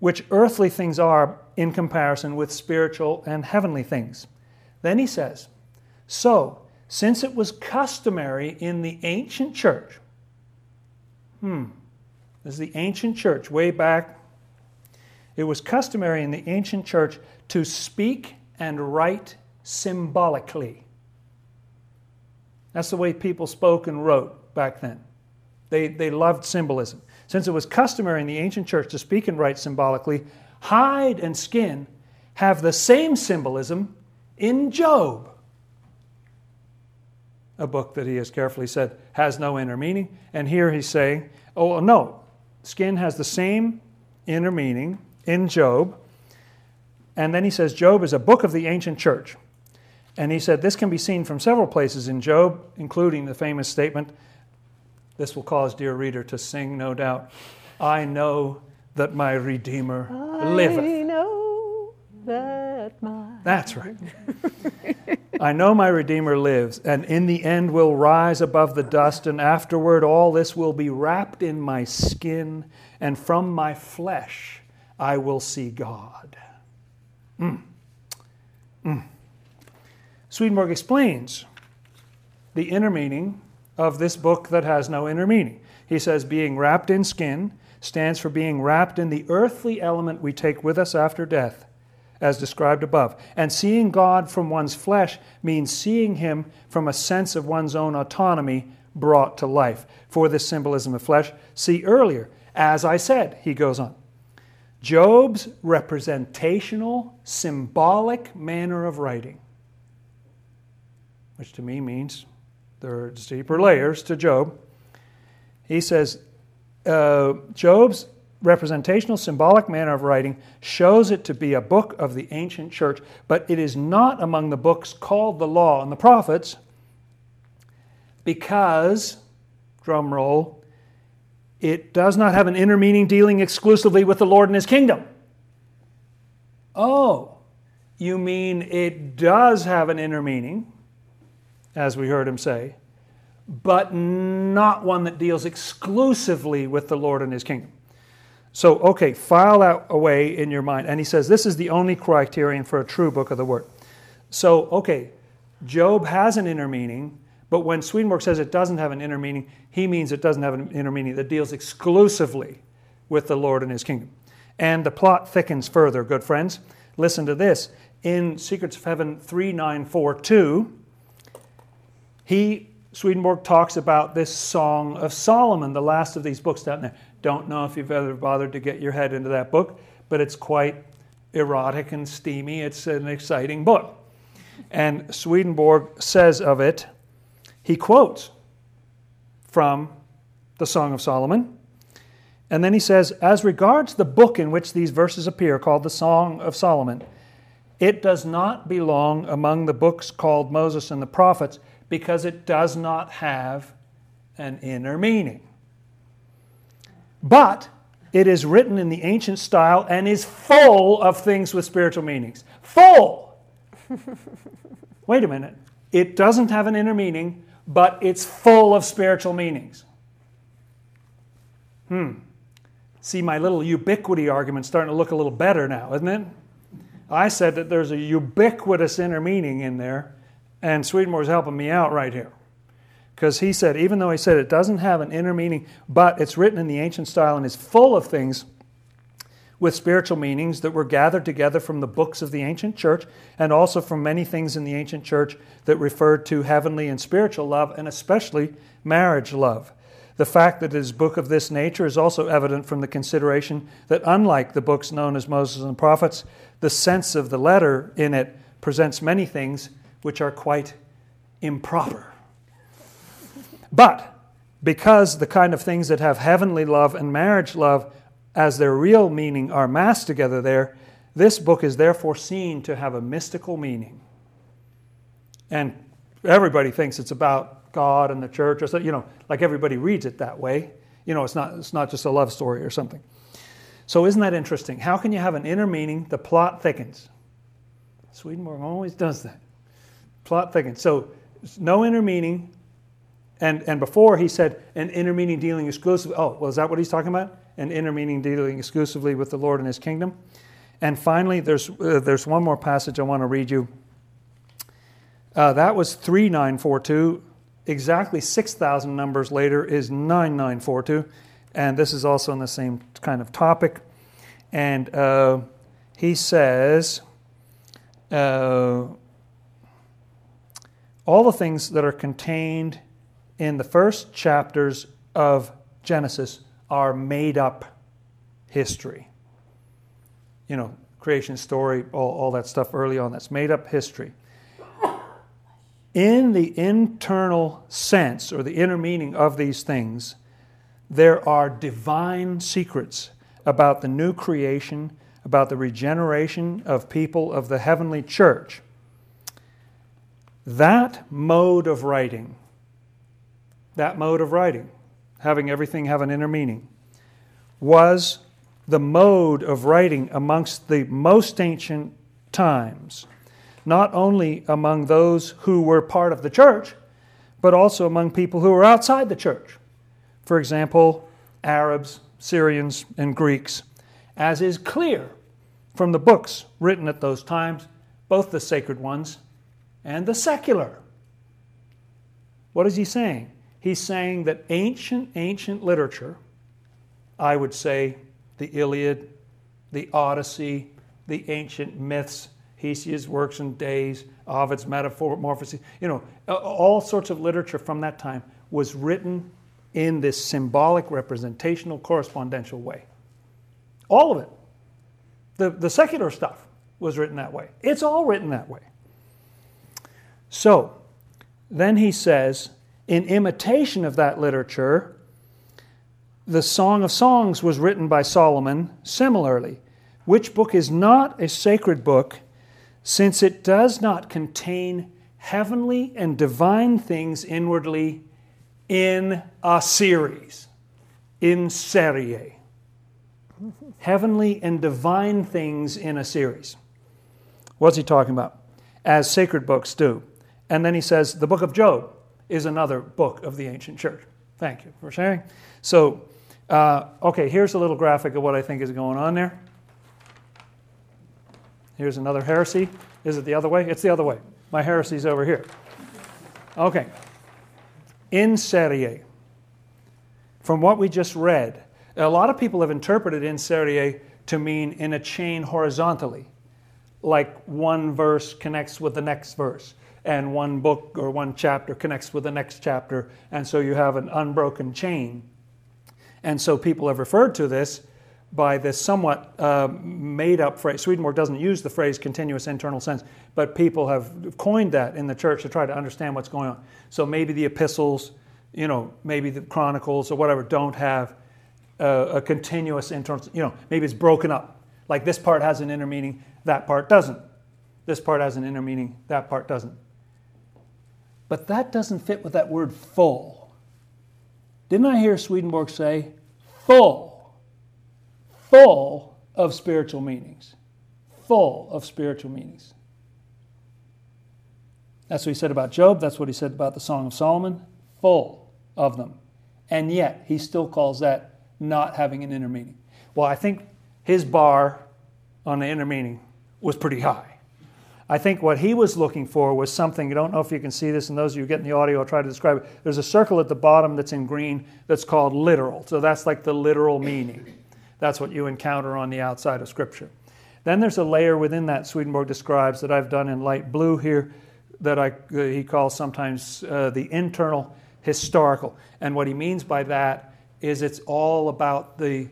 Speaker 1: which earthly things are in comparison with spiritual and heavenly things. Then he says, So, since it was customary in the ancient church, hmm, this is the ancient church way back it was customary in the ancient church to speak and write symbolically. That's the way people spoke and wrote back then. They, they loved symbolism. Since it was customary in the ancient church to speak and write symbolically, hide and skin have the same symbolism in Job. A book that he has carefully said has no inner meaning. And here he's saying, oh, no, skin has the same inner meaning in Job. And then he says Job is a book of the ancient church. And he said this can be seen from several places in Job, including the famous statement this will cause dear reader to sing, no doubt. I know that my Redeemer liveth.
Speaker 2: I know that my.
Speaker 1: That's right. I know my Redeemer lives, and in the end will rise above the dust, and afterward all this will be wrapped in my skin, and from my flesh I will see God. Mm. Mm. Swedenborg explains the inner meaning of this book that has no inner meaning. He says, being wrapped in skin stands for being wrapped in the earthly element we take with us after death, as described above. And seeing God from one's flesh means seeing Him from a sense of one's own autonomy brought to life. For this symbolism of flesh, see earlier, as I said, he goes on. Job's representational, symbolic manner of writing, which to me means there's deeper layers to Job. He says, uh, Job's representational, symbolic manner of writing shows it to be a book of the ancient church, but it is not among the books called the law and the prophets because, drum roll, it does not have an inner meaning dealing exclusively with the Lord and his kingdom. Oh, you mean it does have an inner meaning, as we heard him say, but not one that deals exclusively with the Lord and his kingdom. So, okay, file that away in your mind. And he says this is the only criterion for a true book of the word. So, okay, Job has an inner meaning, but when Swedenborg says it doesn't have an inner meaning, he means it doesn't have an inner meaning that deals exclusively with the Lord and his kingdom. And the plot thickens further, good friends. Listen to this. In Secrets of Heaven 3942, he Swedenborg talks about this Song of Solomon, the last of these books down there. Don't know if you've ever bothered to get your head into that book, but it's quite erotic and steamy. It's an exciting book. And Swedenborg says of it, he quotes from the Song of Solomon. And then he says, as regards the book in which these verses appear, called the Song of Solomon, it does not belong among the books called Moses and the prophets because it does not have an inner meaning. But it is written in the ancient style and is full of things with spiritual meanings. Full! Wait a minute. It doesn't have an inner meaning, but it's full of spiritual meanings. Hmm. See, my little ubiquity argument starting to look a little better now, isn't it? I said that there's a ubiquitous inner meaning in there and Swedenborg's helping me out right here. Because he said, even though he said it doesn't have an inner meaning, but it's written in the ancient style and is full of things with spiritual meanings that were gathered together from the books of the ancient church and also from many things in the ancient church that referred to heavenly and spiritual love and especially marriage love. The fact that it is a book of this nature is also evident from the consideration that, unlike the books known as Moses and the prophets, the sense of the letter in it presents many things which are quite improper. But because the kind of things that have heavenly love and marriage love as their real meaning are massed together there, this book is therefore seen to have a mystical meaning. And everybody thinks it's about God and the church, or so, you know, like everybody reads it that way. You know, it's not, it's not just a love story or something. So, isn't that interesting? How can you have an inner meaning? The plot thickens. Swedenborg always does that plot thickens. So no inner meaning. And, and before he said an inner meaning dealing exclusively. Oh, well, is that what he's talking about? An inner meaning dealing exclusively with the Lord and his kingdom. And finally, there's, uh, there's one more passage I want to read you. Uh, that was 3942. Exactly 6,000 numbers later is 9942. And this is also on the same kind of topic. And uh, he says, uh, all the things that are contained in the first chapters of Genesis are made up history. You know, creation story, all, all that stuff early on, that's made up history. In the internal sense or the inner meaning of these things, there are divine secrets about the new creation, about the regeneration of people of the heavenly church That mode of writing, that mode of writing, having everything have an inner meaning, was the mode of writing amongst the most ancient times, not only among those who were part of the church, but also among people who were outside the church. For example, Arabs, Syrians, and Greeks, as is clear from the books written at those times, both the sacred ones and the secular. What is he saying? He's saying that ancient, ancient literature, I would say the Iliad, the Odyssey, the ancient myths, Hesiod's works and days, Ovid's Metamorphoses, you know, all sorts of literature from that time was written in this symbolic, representational, correspondential way. All of it. The, the secular stuff was written that way. It's all written that way. So, then he says, in imitation of that literature, the Song of Songs was written by Solomon similarly, which book is not a sacred book since it does not contain heavenly and divine things inwardly in a series, in serie. Heavenly and divine things in a series. What's he talking about? As sacred books do. And then he says the book of Job is another book of the ancient church. Thank you for sharing. So, uh, okay, here's a little graphic of what I think is going on there. Here's another heresy. Is it the other way? It's the other way. My heresy's over here. Okay. In serie. From what we just read, a lot of people have interpreted in serie to mean in a chain horizontally, like one verse connects with the next verse, and one book or one chapter connects with the next chapter, and so you have an unbroken chain. And so people have referred to this by this somewhat uh, made up phrase. Swedenborg doesn't use the phrase continuous internal sense, but people have coined that in the church to try to understand what's going on. So maybe the epistles, you know, maybe the chronicles or whatever don't have a, a continuous internal, you know, maybe it's broken up. Like this part has an inner meaning, that part doesn't. This part has an inner meaning, that part doesn't. But that doesn't fit with that word full. Didn't I hear Swedenborg say full? full of spiritual meanings. Full of spiritual meanings. That's what he said about Job. That's what he said about the Song of Solomon. Full of them. And yet, he still calls that not having an inner meaning. Well, I think his bar on the inner meaning was pretty high. I think what he was looking for was something, I don't know if you can see this, and those of you getting the audio, I'll try to describe it. There's a circle at the bottom that's in green that's called literal. So that's like the literal meaning. That's what you encounter on the outside of Scripture. Then there's a layer within that Swedenborg describes that I've done in light blue here that I, he calls sometimes uh, the internal historical. And what he means by that is it's all about the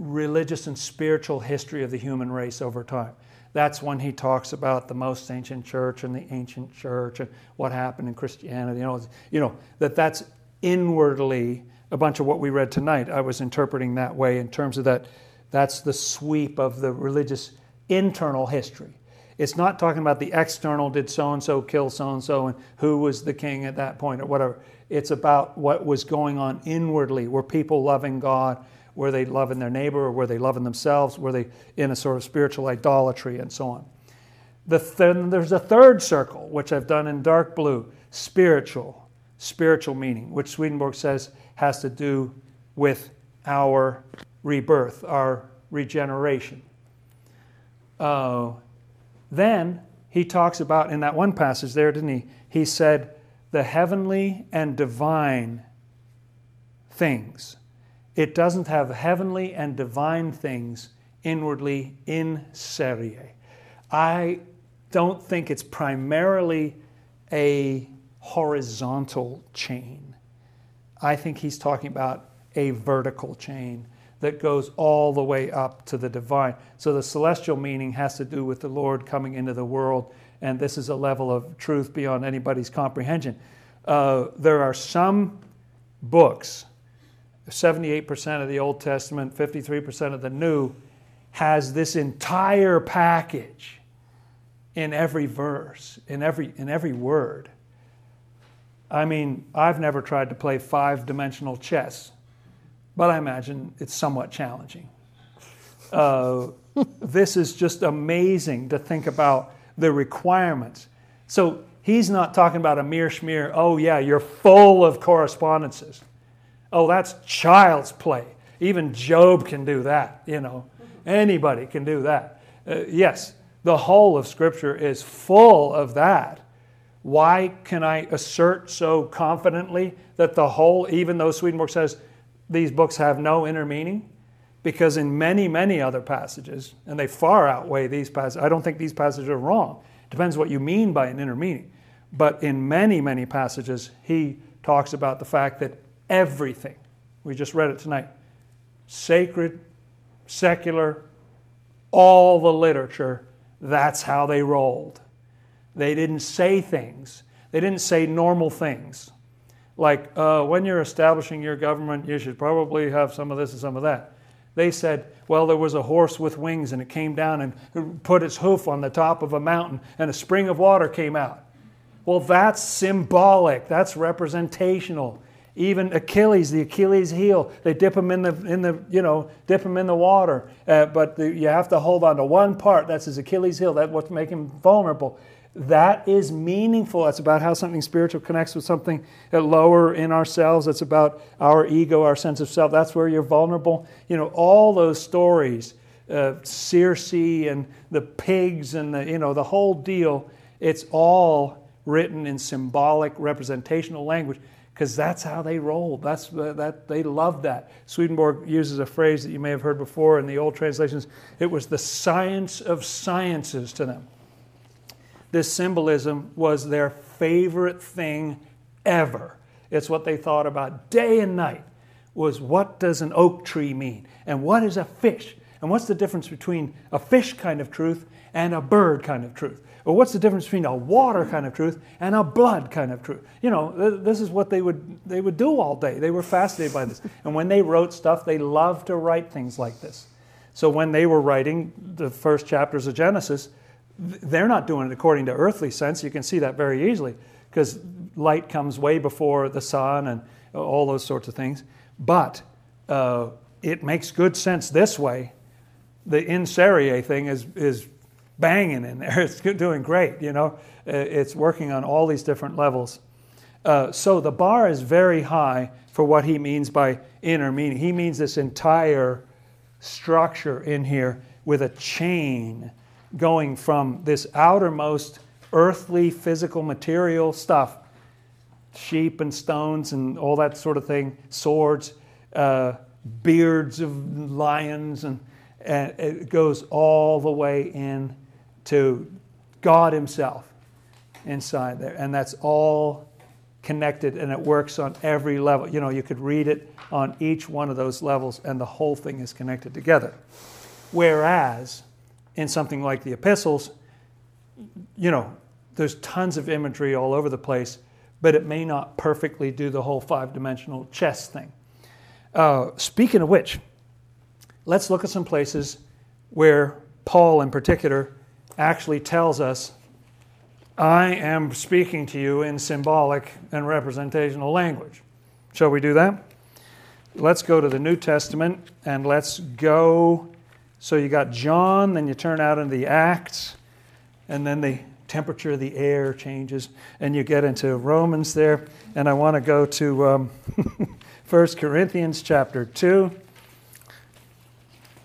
Speaker 1: religious and spiritual history of the human race over time. That's when he talks about the most ancient church and the ancient church and what happened in Christianity. You know, you know that that's inwardly a bunch of what we read tonight, I was interpreting that way in terms of that that's the sweep of the religious internal history. It's not talking about the external, did so and so kill so and so, and who was the king at that point or whatever. It's about what was going on inwardly. Were people loving God? Were they loving their neighbor? Or were they loving themselves? Were they in a sort of spiritual idolatry and so on? The th- there's a third circle, which I've done in dark blue spiritual, spiritual meaning, which Swedenborg says has to do with our rebirth, our regeneration. Uh, then he talks about, in that one passage there, didn't he? He said, the heavenly and divine things. It doesn't have heavenly and divine things inwardly in serie. I don't think it's primarily a horizontal chain. I think he's talking about a vertical chain that goes all the way up to the divine. So the celestial meaning has to do with the Lord coming into the world, and this is a level of truth beyond anybody's comprehension. Uh, there are some books, 78% of the Old Testament, 53% of the New, has this entire package in every verse, in every, in every word. I mean, I've never tried to play five dimensional chess, but I imagine it's somewhat challenging. Uh, this is just amazing to think about the requirements. So he's not talking about a mere schmear, oh, yeah, you're full of correspondences. Oh, that's child's play. Even Job can do that, you know. Anybody can do that. Uh, yes, the whole of Scripture is full of that. Why can I assert so confidently that the whole, even though Swedenborg says these books have no inner meaning? Because in many, many other passages, and they far outweigh these passages, I don't think these passages are wrong. Depends what you mean by an inner meaning. But in many, many passages, he talks about the fact that everything, we just read it tonight, sacred, secular, all the literature, that's how they rolled. They didn't say things, they didn't say normal things. Like, uh, when you're establishing your government, you should probably have some of this and some of that. They said, well, there was a horse with wings and it came down and put its hoof on the top of a mountain and a spring of water came out. Well, that's symbolic, that's representational. Even Achilles, the Achilles heel, they dip him in the, in the you know, dip him in the water. Uh, but the, you have to hold on to one part. That's his Achilles heel. That's what's making him vulnerable. That is meaningful. That's about how something spiritual connects with something lower in ourselves. That's about our ego, our sense of self. That's where you're vulnerable. You know, all those stories, uh, Circe and the pigs and the, you know, the whole deal, it's all written in symbolic representational language because that's how they rolled. That's uh, that they loved that. Swedenborg uses a phrase that you may have heard before in the old translations. It was the science of sciences to them. This symbolism was their favorite thing ever. It's what they thought about day and night. Was what does an oak tree mean? And what is a fish? And what's the difference between a fish kind of truth and a bird kind of truth? Or what's the difference between a water kind of truth and a blood kind of truth? You know, this is what they would, they would do all day. They were fascinated by this. And when they wrote stuff, they loved to write things like this. So when they were writing the first chapters of Genesis, they're not doing it according to earthly sense. You can see that very easily because light comes way before the sun and all those sorts of things. But uh, it makes good sense this way. The in serie thing is, is banging in there. It's doing great, you know. It's working on all these different levels. Uh, so the bar is very high for what he means by inner meaning. He means this entire structure in here with a chain going from this outermost earthly, physical, material stuff sheep and stones and all that sort of thing, swords, uh, beards of lions, and, and it goes all the way in to God Himself inside there. And that's all connected and it works on every level. You know, you could read it on each one of those levels and the whole thing is connected together. Whereas in something like the epistles, you know, there's tons of imagery all over the place, but it may not perfectly do the whole five dimensional chess thing. Uh, speaking of which, let's look at some places where Paul, in particular, actually tells us, I am speaking to you in symbolic and representational language. Shall we do that? Let's go to the New Testament and let's go. So you got John, then you turn out into the Acts, and then the temperature of the air changes, and you get into Romans there. And I want to go to um, 1 Corinthians chapter 2.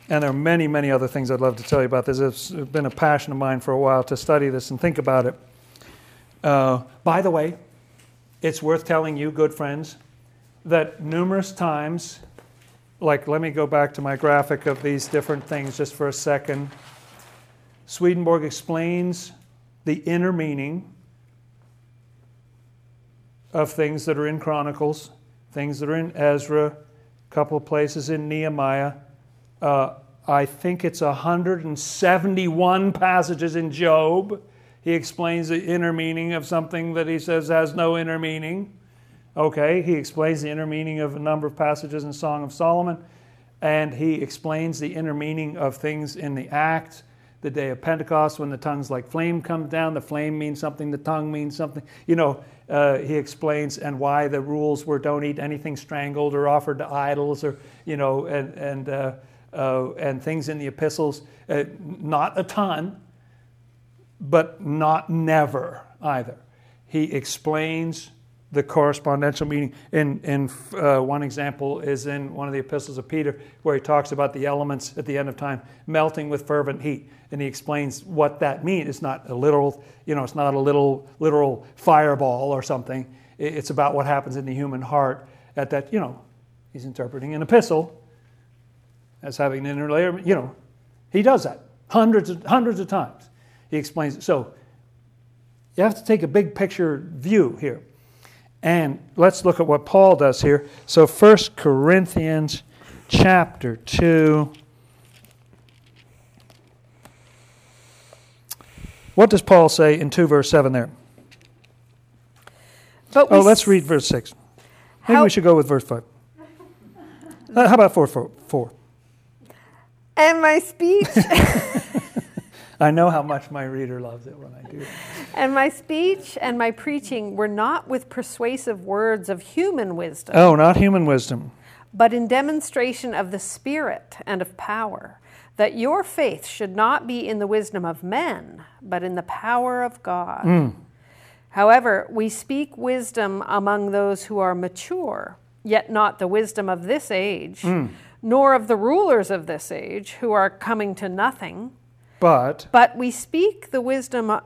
Speaker 1: And there are many, many other things I'd love to tell you about this. It's been a passion of mine for a while to study this and think about it. Uh, by the way, it's worth telling you, good friends, that numerous times, like let me go back to my graphic of these different things just for a second. Swedenborg explains the inner meaning of things that are in Chronicles, things that are in Ezra, a couple of places in Nehemiah uh, I think it's 171 passages in Job. He explains the inner meaning of something that he says has no inner meaning. Okay, he explains the inner meaning of a number of passages in Song of Solomon, and he explains the inner meaning of things in the Acts the day of Pentecost when the tongues like flame come down. The flame means something, the tongue means something. You know, uh, he explains and why the rules were don't eat anything strangled or offered to idols or, you know, and, and, uh, uh, and things in the epistles. Uh, not a ton, but not never either. He explains the correspondential meaning. In, in uh, one example is in one of the epistles of Peter, where he talks about the elements at the end of time melting with fervent heat, and he explains what that means. It's not a literal, you know, it's not a little literal fireball or something. It's about what happens in the human heart at that. You know, he's interpreting an epistle as having an inner layer. You know, he does that hundreds of, hundreds of times. He explains it. So you have to take a big picture view here. And let's look at what Paul does here. So 1 Corinthians chapter 2. What does Paul say in 2 verse 7 there?
Speaker 2: But
Speaker 1: Oh, let's read verse 6. Maybe we should go with verse 5. Uh, how about 4, 4, 4?
Speaker 2: And my speech
Speaker 1: I know how much my reader loves it when I do.
Speaker 2: and my speech and my preaching were not with persuasive words of human wisdom,
Speaker 1: Oh, not human wisdom.
Speaker 2: but in demonstration of the Spirit and of power, that your faith should not be in the wisdom of men, but in the power of God. Hmm. However, we speak wisdom among those who are mature, yet not the wisdom of this age, hmm. Nor of the rulers of this age who are coming to nothing.
Speaker 1: But
Speaker 2: But we speak the wisdom uh,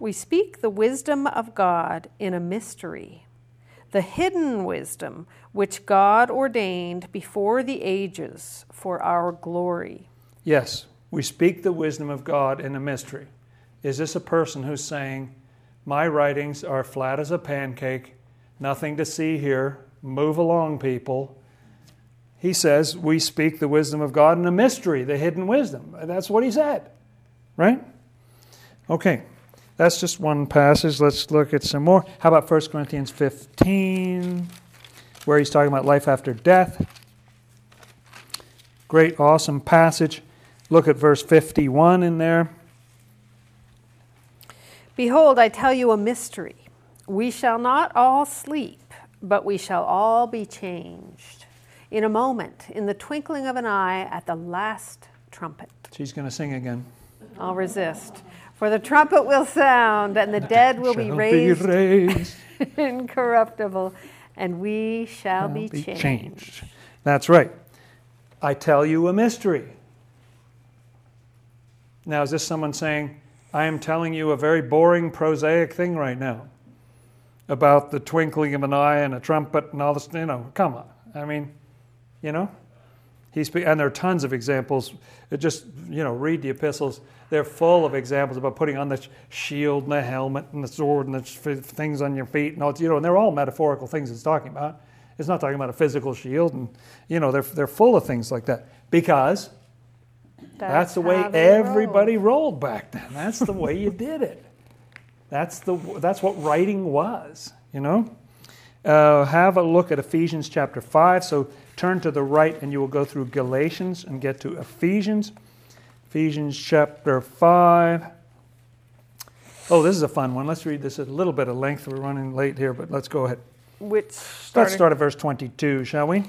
Speaker 2: we speak the wisdom of God in a mystery, the hidden wisdom which God ordained before the ages for our glory.
Speaker 1: Yes, we speak the wisdom of God in a mystery. Is this a person who's saying, My writings are flat as a pancake, nothing to see here, move along, people? He says, We speak the wisdom of God in a mystery, the hidden wisdom. That's what he said, right? Okay, that's just one passage. Let's look at some more. How about 1 Corinthians 15, where he's talking about life after death? Great, awesome passage. Look at verse 51 in there.
Speaker 2: Behold, I tell you a mystery. We shall not all sleep, but we shall all be changed. In a moment, in the twinkling of an eye, at the last trumpet.
Speaker 1: She's going to sing again.
Speaker 2: I'll resist. For the trumpet will sound, and the dead will be raised
Speaker 1: raised,
Speaker 2: incorruptible, and we shall be,
Speaker 1: be
Speaker 2: changed.
Speaker 1: changed. That's right. I tell you a mystery. Now, is this someone saying, I am telling you a very boring, prosaic thing right now about the twinkling of an eye and a trumpet and all this? You know, come on. I mean, you know? He spe- and there are tons of examples. It just, you know, read the epistles. They're full of examples about putting on the shield and the helmet and the sword and the things on your feet and all. You know, and they're all metaphorical things it's talking about. It's not talking about a physical shield, and you know, they're they're full of things like that because that's, the way
Speaker 2: how they roll.
Speaker 1: everybody rolled back then. That's the way you did it. That's the that's what writing was. You know. Uh, have a look at Ephesians chapter five. So turn to the right, and you will go through Galatians and get to Ephesians. Ephesians chapter five. Oh, this is a fun one. Let's read this at a little bit of length. We're running late here, but let's go ahead.
Speaker 2: Which
Speaker 1: Let's start at verse 22, shall we?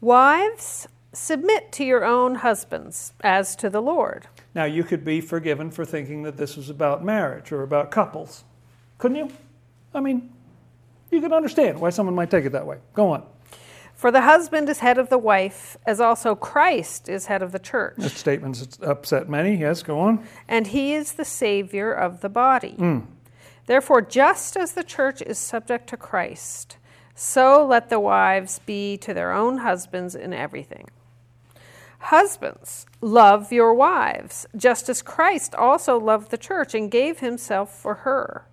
Speaker 2: Wives, submit to your own husbands as to the Lord.
Speaker 1: Now, you could be forgiven for thinking that this was about marriage or about couples. Couldn't you? I mean, you can understand why someone might take it that way. Go on.
Speaker 2: For the husband is head of the wife, as also Christ is head of the church,
Speaker 1: That statement's upset many. Yes, go on.
Speaker 2: and he is the Savior of the body. Hmm. Therefore, just as the church is subject to Christ, so let the wives be to their own husbands in everything. Husbands, love your wives, just as Christ also loved the church and gave himself for her,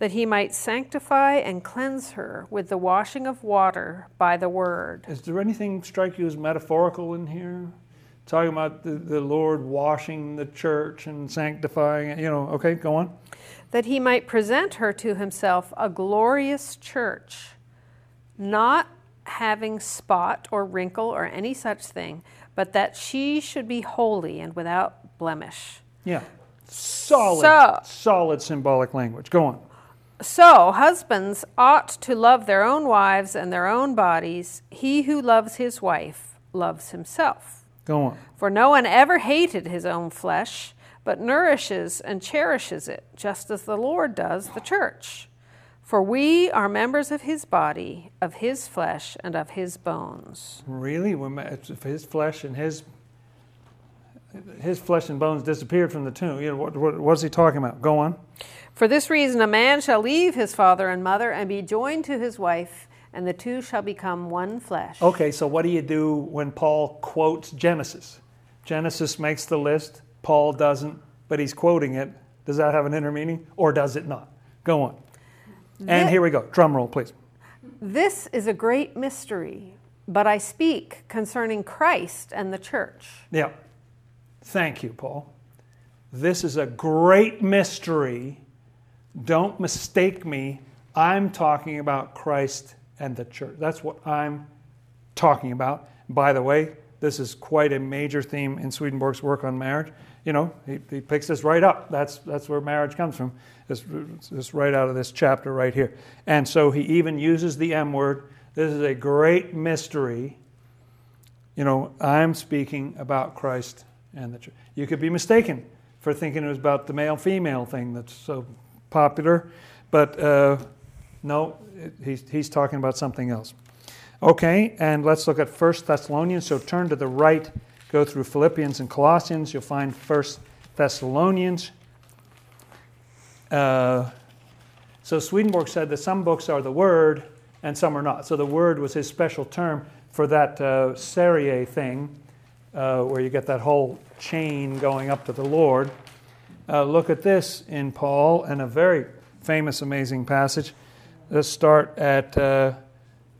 Speaker 2: that he might sanctify and cleanse her with the washing of water by the word.
Speaker 1: Is there anything strike you as metaphorical in here? Talking about the, the Lord washing the church and sanctifying it. You know, okay, go on.
Speaker 2: that he might present her to himself a glorious church, not having spot or wrinkle or any such thing, but that she should be holy and without blemish.
Speaker 1: Yeah. Solid,
Speaker 2: So-
Speaker 1: solid symbolic language. Go on.
Speaker 2: So, husbands ought to love their own wives and their own bodies. He who loves his wife loves himself.
Speaker 1: Go on.
Speaker 2: For no one ever hated his own flesh, but nourishes and cherishes it, just as the Lord does the church. For we are members of his body, of his flesh, and of his bones.
Speaker 1: Really? When his flesh and his his flesh and bones disappeared from the tomb. You know, what, what, what is he talking about? Go on.
Speaker 2: For this reason, a man shall leave his father and mother and be joined to his wife, and the two shall become one flesh.
Speaker 1: Okay, so what do you do when Paul quotes Genesis? Genesis makes the list, Paul doesn't, but he's quoting it. Does that have an inner meaning or does it not? Go on. And here we go. Drum roll, please.
Speaker 2: This is a great mystery, but I speak concerning Christ and the church.
Speaker 1: Yeah. Thank you, Paul. This is a great mystery. Don't mistake me. I'm talking about Christ and the church. That's what I'm talking about. By the way, this is quite a major theme in Swedenborg's work on marriage. You know, he, he picks this right up. That's, that's where marriage comes from. It's, it's right out of this chapter right here. And so he even uses the M word. This is a great mystery. You know, I'm speaking about Christ and the church. You could be mistaken for thinking it was about the male female thing that's so popular, but uh, no, he's, he's talking about something else. Okay, and let's look at 1 Thessalonians. So turn to the right, go through Philippians and Colossians. You'll find 1 Thessalonians. Uh, so Swedenborg said that some books are the Word and some are not. So the Word was his special term for that uh, serie thing, uh, where you get that whole chain going up to the Lord. Uh, look at this in Paul, and a very famous, amazing passage. Let's start at uh,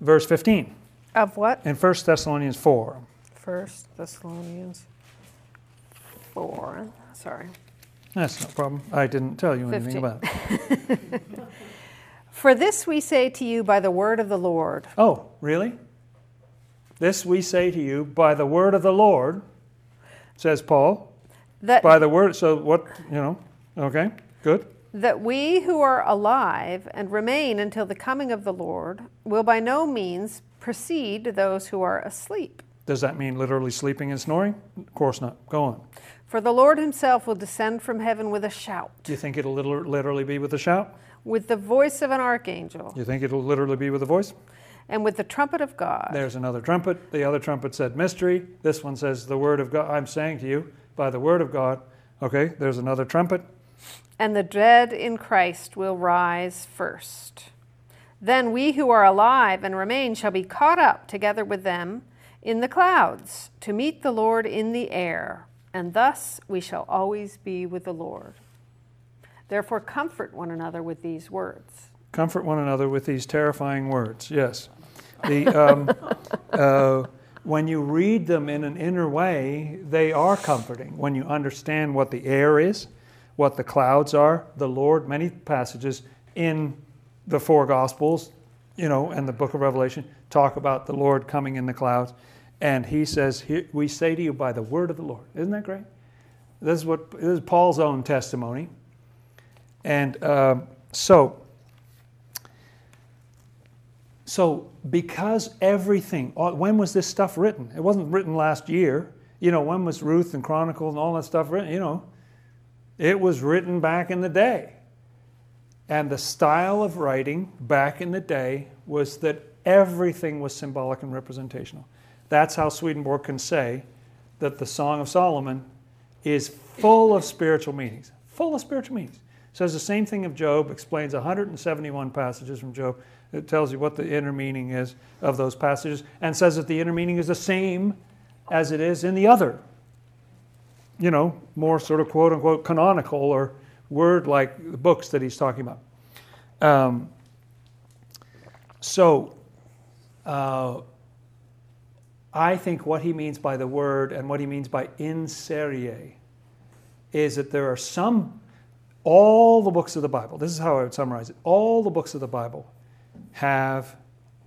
Speaker 1: verse 15
Speaker 2: Of what?
Speaker 1: in 1 Thessalonians 4.
Speaker 2: First Thessalonians 4. Sorry.
Speaker 1: That's no problem. I didn't tell you anything about it.
Speaker 2: For this we say to you by the word of the Lord.
Speaker 1: Oh, really? This we say to you by the word of the Lord, says Paul.
Speaker 2: That,
Speaker 1: By the word, so what, you know, okay, good.
Speaker 2: that we who are alive and remain until the coming of the Lord will by no means precede those who are asleep.
Speaker 1: Does that mean literally sleeping and snoring? Of course not. Go on.
Speaker 2: For the Lord himself will descend from heaven with a shout,
Speaker 1: Do you think it'll literally be with a shout?
Speaker 2: with the voice of an archangel,
Speaker 1: You think it'll literally be with a voice?
Speaker 2: and with the trumpet of God.
Speaker 1: There's another trumpet. The other trumpet said mystery. This one says the word of God. I'm saying to you by the word of God. Okay, there's another trumpet.
Speaker 2: and the dead in Christ will rise first. Then we who are alive and remain shall be caught up together with them in the clouds to meet the Lord in the air, and thus we shall always be with the Lord. Therefore, comfort one another with these words.
Speaker 1: Comfort one another with these terrifying words. Yes. The, um, uh, when you read them in an inner way, they are comforting. When you understand what the air is, what the clouds are, the Lord, many passages in the four Gospels, you know, and the book of Revelation talk about the Lord coming in the clouds. And he says, We say to you by the word of the Lord. Isn't that great? This is, what, this is Paul's own testimony. And um so, so because everything, uh, when was this stuff written? It wasn't written last year. You know, when was Ruth and Chronicles and all that stuff written? You know, it was written back in the day. And the style of writing back in the day was that everything was symbolic and representational. That's how Swedenborg can say that the Song of Solomon is full of spiritual meanings. Full of spiritual meanings. Says the same thing of Job, explains 171 passages from Job. It tells you what the inner meaning is of those passages, and says that the inner meaning is the same as it is in the other, you know, more sort of quote unquote canonical or word like books that he's talking about. Um, so, uh, I think what he means by the word and what he means by in serie is that there are some, all the books of the Bible, this is how I would summarize it, all the books of the Bible have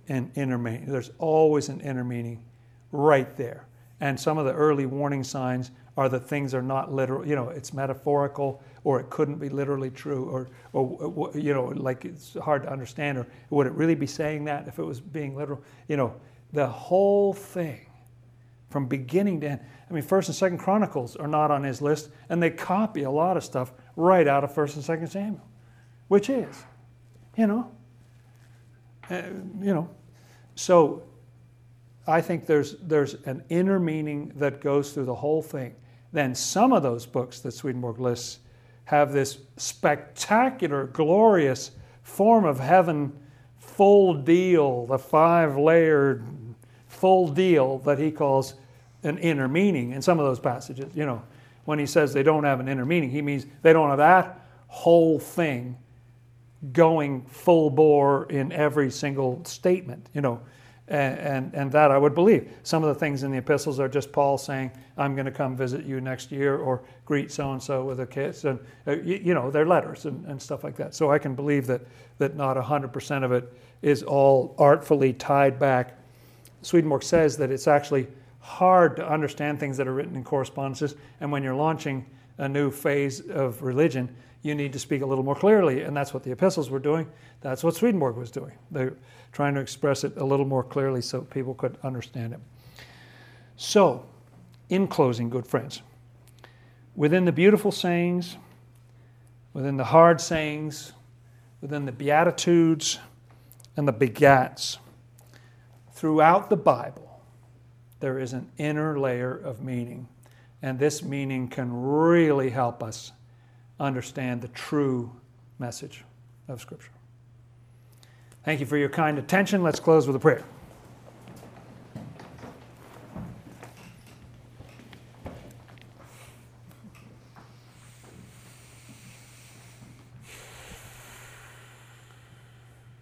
Speaker 1: an inner meaning. There's always an inner meaning right there. And some of the early warning signs are that things are not literal, you know, it's metaphorical or it couldn't be literally true or, or you know, like it's hard to understand or would it really be saying that if it was being literal? You know, the whole thing from beginning to end. I mean, First and Second Chronicles are not on his list, and they copy a lot of stuff right out of First and Second Samuel, which is, you know, uh, you know. So I think there's there's an inner meaning that goes through the whole thing. Then some of those books that Swedenborg lists have this spectacular, glorious form of heaven, full deal, the five layered full deal that he calls an inner meaning in some of those passages. You know, when he says they don't have an inner meaning, he means they don't have that whole thing going full bore in every single statement, you know. And, and, and, that I would believe. Some of the things in the epistles are just Paul saying, I'm going to come visit you next year or greet so and so with a kiss. And, uh, you, you, know, they're letters and, and stuff like that. So I can believe that, that not 100% of it is all artfully tied back. Swedenborg says that it's actually hard to understand things that are written in correspondences. And when you're launching a new phase of religion, you need to speak a little more clearly. And that's what the epistles were doing. That's what Swedenborg was doing. They're trying to express it a little more clearly so people could understand it. So, in closing, good friends, within the beautiful sayings, within the hard sayings, within the Beatitudes and the begats, throughout the Bible, there is an inner layer of meaning. And this meaning can really help us understand the true message of Scripture. Thank you for your kind attention. Let's close with a prayer.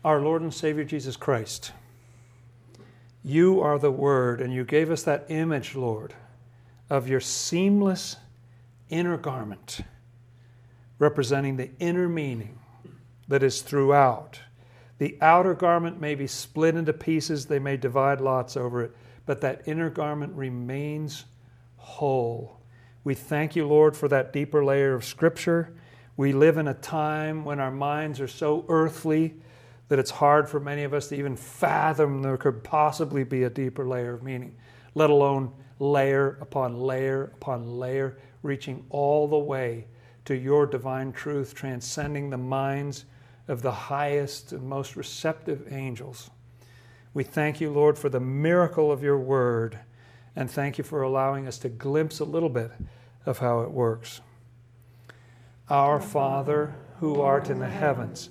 Speaker 1: Our Lord and Savior Jesus Christ you are the Word, and you gave us that image, Lord, of your seamless inner garment, representing the inner meaning that is throughout. The outer garment may be split into pieces, they may divide lots over it, but that inner garment remains whole. We thank you, Lord, for that deeper layer of Scripture. We live in a time when our minds are so earthly that it's hard for many of us to even fathom there could possibly be a deeper layer of meaning, let alone layer upon layer upon layer, reaching all the way to your divine truth, transcending the minds of the highest and most receptive angels. We thank you, Lord, for the miracle of your word, and thank you for allowing us to glimpse a little bit of how it works. Our Father, who art in the heavens,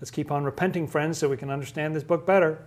Speaker 1: Let's keep on repenting, friends, so we can understand this book better.